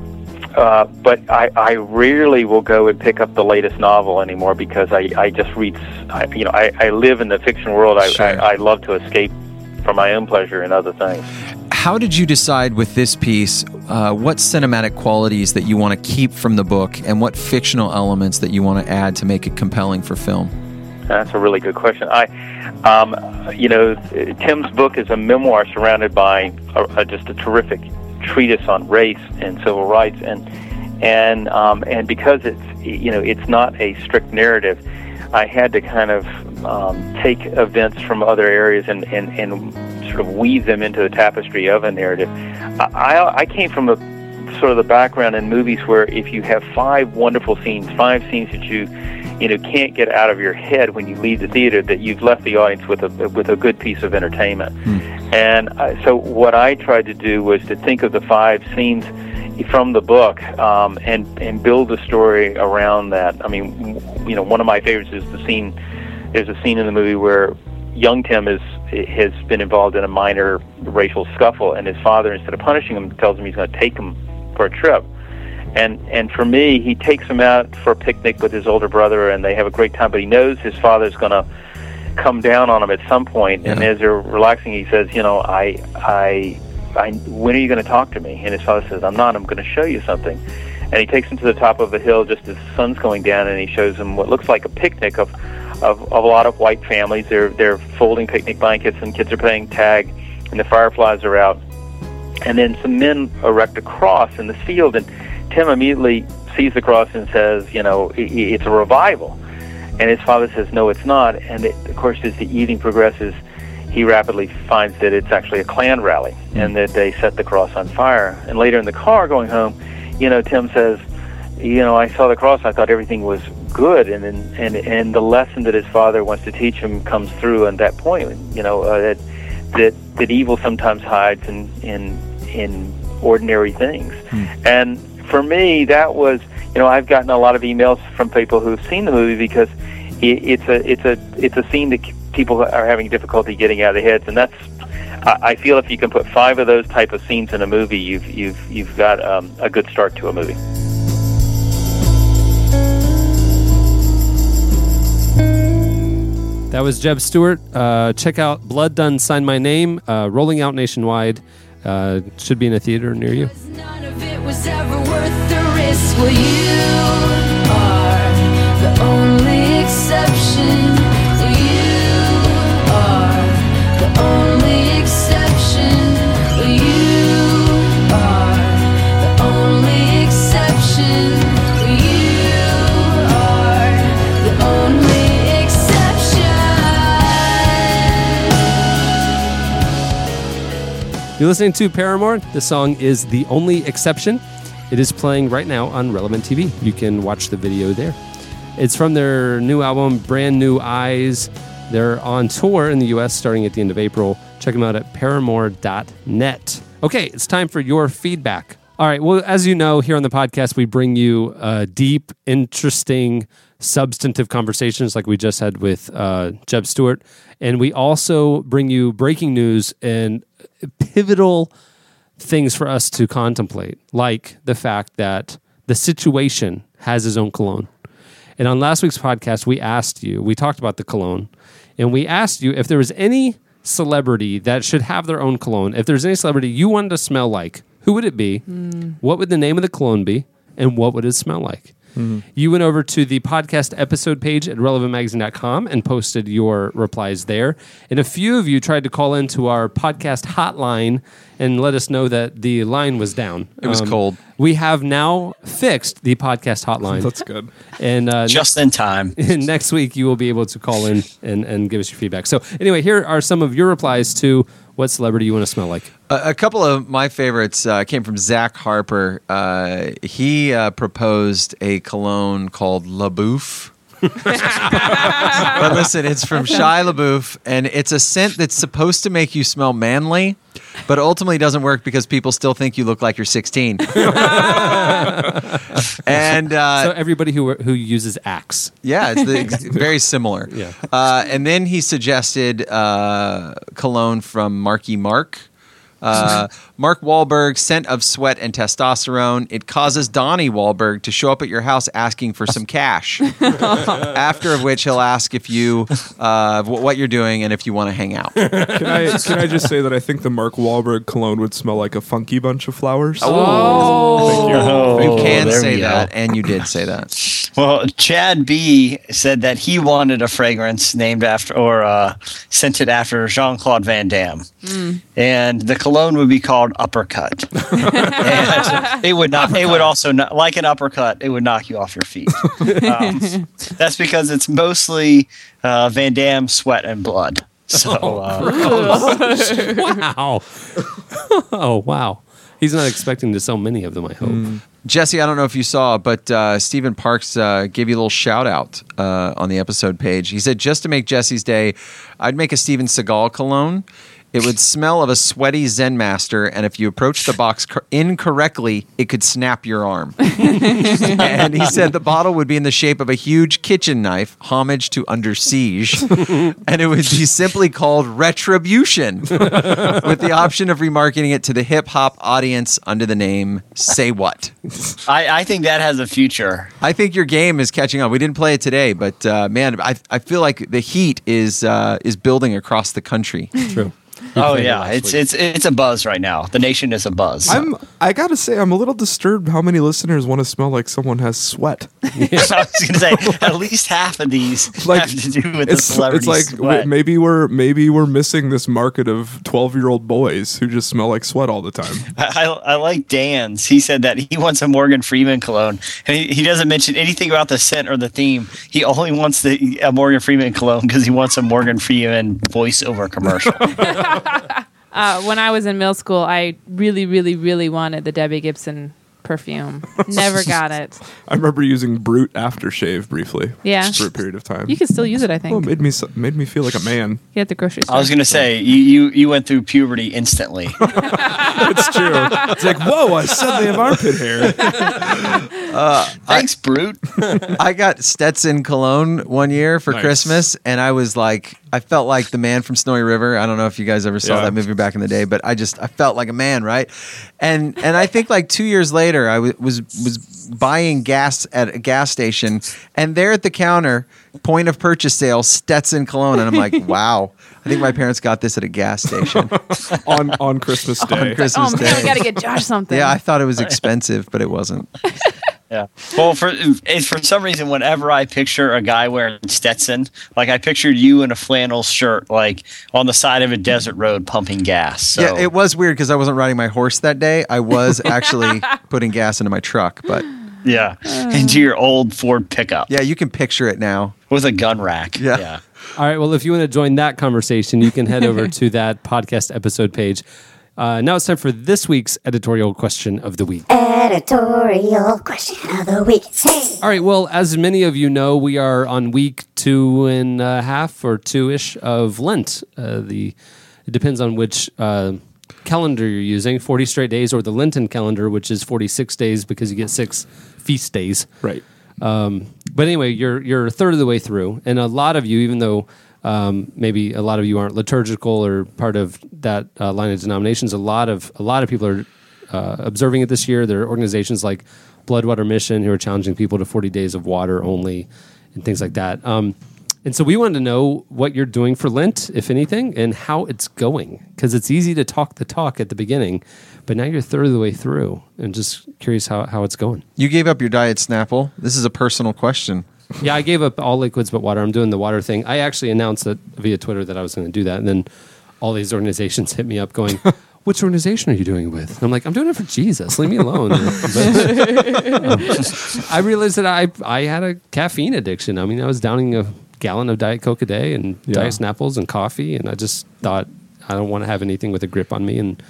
L: uh, but I, I rarely will go and pick up the latest novel anymore because I, I just read. I, you know, I, I live in the fiction world. I, I, I love to escape for my own pleasure and other things.
E: How did you decide with this piece uh, what cinematic qualities that you want to keep from the book and what fictional elements that you want to add to make it compelling for film?
L: That's a really good question. I, um, you know, Tim's book is a memoir surrounded by a, a, just a terrific treatise on race and civil rights, and and um, and because it's you know it's not a strict narrative, I had to kind of um, take events from other areas and, and, and sort of weave them into the tapestry of a narrative. I, I, came from a sort of the background in movies where if you have five wonderful scenes, five scenes that you you know can't get out of your head when you leave the theater, that you've left the audience with a with a good piece of entertainment. And uh, so what I tried to do was to think of the five scenes from the book um, and and build a story around that. I mean, you know, one of my favorites is the scene. There's a scene in the movie where young Tim is has been involved in a minor racial scuffle, and his father, instead of punishing him, tells him he's going to take him for a trip. And and for me, he takes him out for a picnic with his older brother, and they have a great time. But he knows his father's going to come down on him at some point. And as they're relaxing, he says, "You know, I I I, when are you going to talk to me? And his father says, I'm not. I'm going to show you something. And he takes him to the top of a hill just as the sun's going down, and he shows him what looks like a picnic of, of, of a lot of white families. They're, they're folding picnic blankets, and kids are playing tag, and the fireflies are out. And then some men erect a cross in the field, and Tim immediately sees the cross and says, you know, i- i- it's a revival. And his father says, no, it's not. And it, of course, as the evening progresses, he rapidly finds that it's actually a Klan rally and that they set the cross on fire. And later in the car going home, you know, Tim says, you know, I saw the cross, I thought everything was good. And and, and the lesson that his father wants to teach him comes through at that point, you know, uh, that, that, that evil sometimes hides in, in, in ordinary things. And for me, that was, you know, I've gotten a lot of emails from people who've seen the movie because it, it's a it's a it's a scene that people are having difficulty getting out of their heads, and that's. I I feel if you can put five of those type of scenes in a movie, you've you've you've got um, a good start to a movie.
C: That was Jeb Stuart. Uh, check out Blood Done Sign My Name, uh, rolling out nationwide. Uh, should be in a theater near you.
B: you
C: You're listening to Paramore. The song is The Only Exception. It is playing right now on Relevant TV. You can watch the video there. It's from their new album, Brand New Eyes. They're on tour in the US starting at the end of April. Check them out at paramore.net. Okay, it's time for your feedback. All right. Well, as you know, here on the podcast, we bring you uh, deep, interesting, substantive conversations like we just had with uh, Jeb Stuart. And we also bring you breaking news and pivotal things for us to contemplate, like the fact that the situation has his own cologne. And on last week's podcast, we asked you, we talked about the cologne, and we asked you if there was any celebrity that should have their own cologne. If there's any celebrity you wanted to smell like, who would it be? Hmm. What would the name of the cologne be? And what would it smell like? Mm-hmm. You went over to the podcast episode page at relevantmagazine.com and posted your replies there. And a few of you tried to call into our podcast hotline and let us know that the line was down.
E: It was cold.
C: We have now fixed the podcast hotline.
D: That's good.
C: And uh,
F: Just in time.
C: next week, you will be able to call in and, and give us your feedback. So, anyway, here are some of your replies to what celebrity you want to smell like.
E: A, a couple of my favorites uh, came from Zach Harper. Uh, he uh, proposed a cologne called La Bouffe. but listen, it's from Shia LaBeouf, and it's a scent that's supposed to make you smell manly, but ultimately doesn't work because people still think you look like you're 16. and uh,
C: so, everybody who who uses Axe.
E: yeah, it's the, ex- very similar.
C: Yeah.
E: Uh, and then he suggested uh, cologne from Marky Mark. Mark Wahlberg, scent of sweat and testosterone. It causes Donnie Wahlberg to show up at your house asking for some cash. After of which he'll ask if you uh, what you're doing and if you want to hang out.
D: Can I can I just say that I think the Mark Wahlberg cologne would smell like a funky bunch of flowers?
F: Oh.
D: Thank you.
F: Oh,
E: You can
F: there
E: say that, and you did say that.
F: Well, Chad B said that he wanted a fragrance named after or uh, scented after Jean Claude Van Damme, and the cologne would be called Uppercut. and it would not. It would also not like an uppercut. It would knock you off your feet. Um, that's because it's mostly uh, Van Damme sweat and blood. So uh,
C: wow. oh, wow. He's not expecting to sell many of them, I hope.
E: Jesse, I don't know if you saw, but uh, Stephen Parks uh, gave you a little shout out uh, on the episode page. He said, just to make Jesse's day, I'd make a Steven Seagal cologne. It would smell of a sweaty Zen master, and if you approached the box cor- incorrectly, it could snap your arm. and he said the bottle would be in the shape of a huge kitchen knife, homage to Under Siege, and it would be simply called Retribution, with the option of remarketing it to the hip hop audience under the name Say What.
F: I, I think that has a future.
E: I think your game is catching on. We didn't play it today, but uh, man, I, I feel like the heat is uh, is building across the country.
C: True.
F: Oh yeah, it's
C: week.
F: it's it's a buzz right now. The nation is a buzz.
D: I'm I gotta say I'm a little disturbed how many listeners want to smell like someone has sweat.
F: I was gonna say at least half of these
D: Like
F: have to do with the
D: it's
F: celebrity
D: it's like
F: sweat.
D: w- maybe we're maybe we're missing this market of 12 year old boys who just smell like sweat all the time.
F: I, I like Dan's. He said that he wants a Morgan Freeman cologne, and he, he doesn't mention anything about the scent or the theme. He only wants the a Morgan Freeman cologne because he wants a Morgan Freeman voiceover commercial.
G: Uh, when I was in middle school, I really, really, really wanted the Debbie Gibson perfume. Never got it.
D: I remember using Brut aftershave briefly.
G: Yeah.
D: For a period of time.
G: You can still use it, I
D: Oh,
G: think.
D: it made me so- made me feel like a man.
G: Get at the grocery store.
F: I was gonna say you you, you went through puberty instantly.
D: It's true. It's like whoa! I suddenly have armpit hair.
F: Thanks, Brut.
E: I got Stetson cologne one year for
D: Nice.
E: Christmas, and I was like, I felt like the man from Snowy River. I don't know if you guys ever saw
D: Yeah.
E: that movie back in the day, but I just I felt like a man, right? And and I think like two years later, I w- was was buying gas at a gas station, and there at the counter, point of purchase sale, Stetson cologne, and I'm like, wow. I think my parents got this at a gas station
D: on on Christmas Day.
E: on Christmas
G: oh man,
E: Day.
G: I gotta get Josh something.
E: yeah, I thought it was expensive, but it wasn't.
F: Yeah. Well, for it's for some reason, whenever I picture a guy wearing Stetson, like I pictured you in a flannel shirt, like on the side of a desert road pumping gas. So
E: Yeah, it was weird because I wasn't riding my horse that day. I was actually putting gas into my truck, but
F: yeah, uh. into your old Ford pickup
E: yeah, you can picture it now.
F: with a gun rack.
E: Yeah.
F: yeah.
C: All right. Well, if you want to join that conversation, you can head over to that podcast episode page. Uh, now it's time for this week's editorial question of the week.
M: Editorial question of the week. Hey.
C: All right. Well, as many of you know, we are on week two and a half or two ish of Lent. Uh, the it depends on which uh, calendar you're using, 40 straight days, or the Lenten calendar, which is 46 days because you get six feast days.
D: Right.
C: Um, but anyway, you're you're a third of the way through, and a lot of you, even though um, maybe a lot of you aren't liturgical or part of that uh, line of denominations, a lot of a lot of people are uh, observing it this year. There are organizations like Bloodwater Mission who are challenging people to 40 days of water only, and things like that. Um, and so we wanted to know what you're doing for Lent, if anything, and how it's going. Because it's easy to talk the talk at the beginning, but now you're third of the way through, and just curious how, how it's going.
E: You gave up your diet, Snapple. This is a personal question.
C: Yeah, I gave up all liquids but water. I'm doing the water thing. I actually announced that via Twitter that I was going to do that, and then all these organizations hit me up going, "Which organization are you doing it with?" And I'm like, "I'm doing it for Jesus. Leave me alone." But, I realized that I I had a caffeine addiction. I mean, I was downing a gallon of Diet Coke a day and
D: Yeah.
C: Diet Snapples and coffee, and I just thought I don't want to have anything with a grip on me and.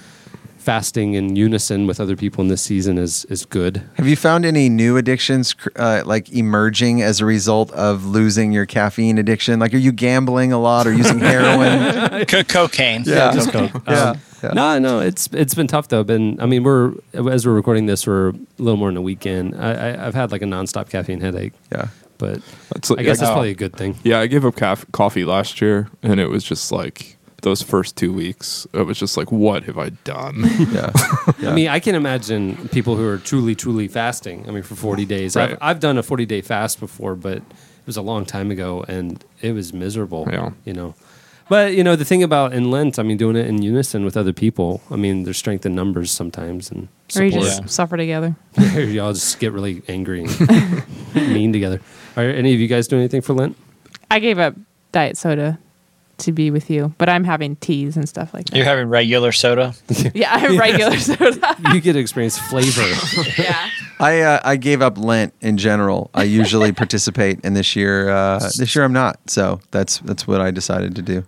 C: Fasting in unison with other people in this season is is good.
E: Have you found any new addictions uh, like emerging as a result of losing your caffeine addiction? Like, are you gambling a lot or using heroin?
F: Co- cocaine.
E: Yeah.
C: just coke.
E: Yeah.
C: Um, No, no, it's it's been tough though. Been, I mean, we're as we're recording this, we're a little more than a weekend. I, I, I've had like a nonstop caffeine headache.
E: Yeah,
C: but
D: That's
C: I guess
D: yeah.
C: that's probably a good thing.
D: Yeah, I gave up caf- coffee last year, and it was just like those first two weeks. It was just like, what have I done?
E: yeah.
C: I mean, I can imagine people who are truly, truly fasting. I mean, for forty days.
D: Right.
C: I've, I've done a forty day fast before, but it was a long time ago, and it was miserable.
D: Yeah.
C: you know. But you know the thing about in Lent, I mean, doing it in unison with other people. I mean, there's strength in numbers sometimes, and
G: Or you
C: support.
G: just suffer together.
C: Y'all just get really angry and mean together. Are any of you guys doing anything for Lent?
G: I gave up diet soda to be with you, but I'm having teas and stuff like that.
F: You're having regular soda.
G: Yeah, I have regular soda.
C: You get to experience flavor.
G: yeah.
E: I uh, I gave up Lent in general. I usually participate, and this year uh, this year I'm not. So that's that's what I decided to do.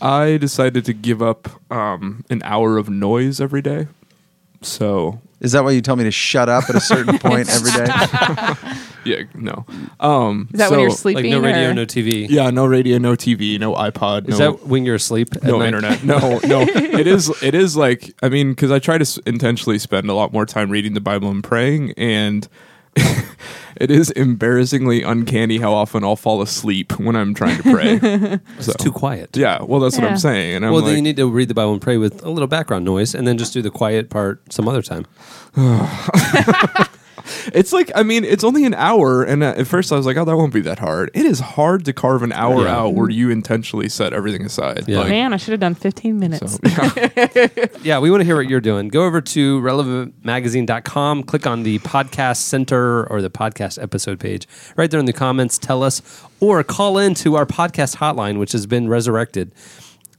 D: I decided to give up um, an hour of noise every day. So
E: Is that why you tell me to shut up at a certain point every day?
D: yeah, no. Um,
G: Is that when you're sleeping?
C: Like no radio,
G: or-
C: no TV.
D: Yeah, no radio, no TV, no iPod,
C: Is
D: no
C: that when you're asleep?
D: no
C: night?
D: internet. No, no. it is. It is like I mean, because I try to s- intentionally spend a lot more time reading the Bible and praying, and it is embarrassingly uncanny how often I'll fall asleep when I'm trying to pray. so,
C: It's too quiet.
D: yeah, well, that's what
G: Yeah.
D: I'm saying. And I'm
C: well,
D: like,
C: then you need to read the Bible and pray with a little background noise, and then just do the quiet part some other time.
D: it's like I mean, it's only an hour, and uh, at first I was like, oh, that won't be that hard. It is hard to carve an hour
C: Yeah.
D: out where you intentionally set everything aside.
C: Yeah.
D: Like,
G: Man, I should have done 15 minutes.
D: so, yeah.
C: Yeah, we want to hear what you're doing. Go over to relevantmagazine.com, click on the podcast center or the podcast episode page. Right there in the comments, tell us or call in to our podcast hotline, which has been resurrected.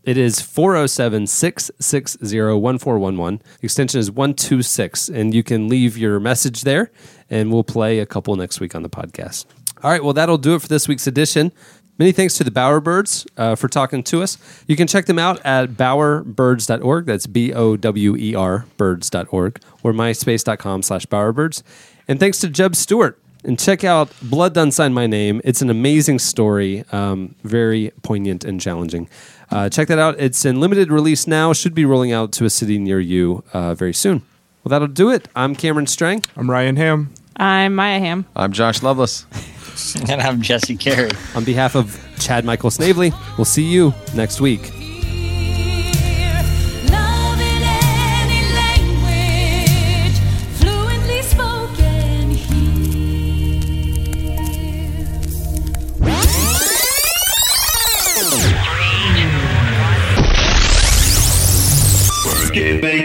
C: It is 407 660 1411. Extension is 126. And you can leave your message there, and we'll play a couple next week on the podcast. All right, well, that'll do it for this week's edition. Many thanks to the Bowerbirds uh, for talking to us. You can check them out at bowerbirds.org. That's B O W E R birds.org or myspace.com slash bowerbirds. And thanks to Jeb Stuart. And check out Blood Done Sign My Name. It's an amazing story, um, very poignant and challenging. Uh, check that out. It's in limited release now, should be rolling out to a city near you uh, very soon. Well, that'll do it. I'm Cameron Strang.
D: I'm Ryan Ham.
G: I'm Maya Ham.
E: I'm Josh Lovelace.
F: And I'm Jesse Carey.
C: On behalf of Chad Michael Snavely, we'll see you next week.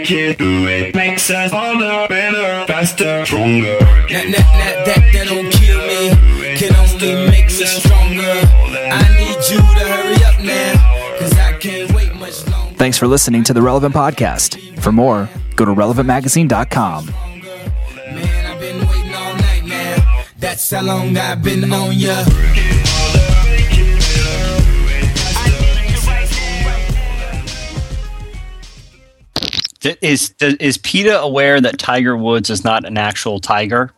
N: Make it, do it. Makes us harder, better, faster, stronger.
B: That, that, that, that, that don't kill me, can only make us stronger. I need you to hurry up now, cause I can't wait much longer.
A: Thanks for listening to the Relevant Podcast. For more, go to relevantmagazine.com.
B: Man, I've been waiting all night now. That's how long I've been on ya.
F: Is is PETA aware that Tiger Woods is not an actual tiger?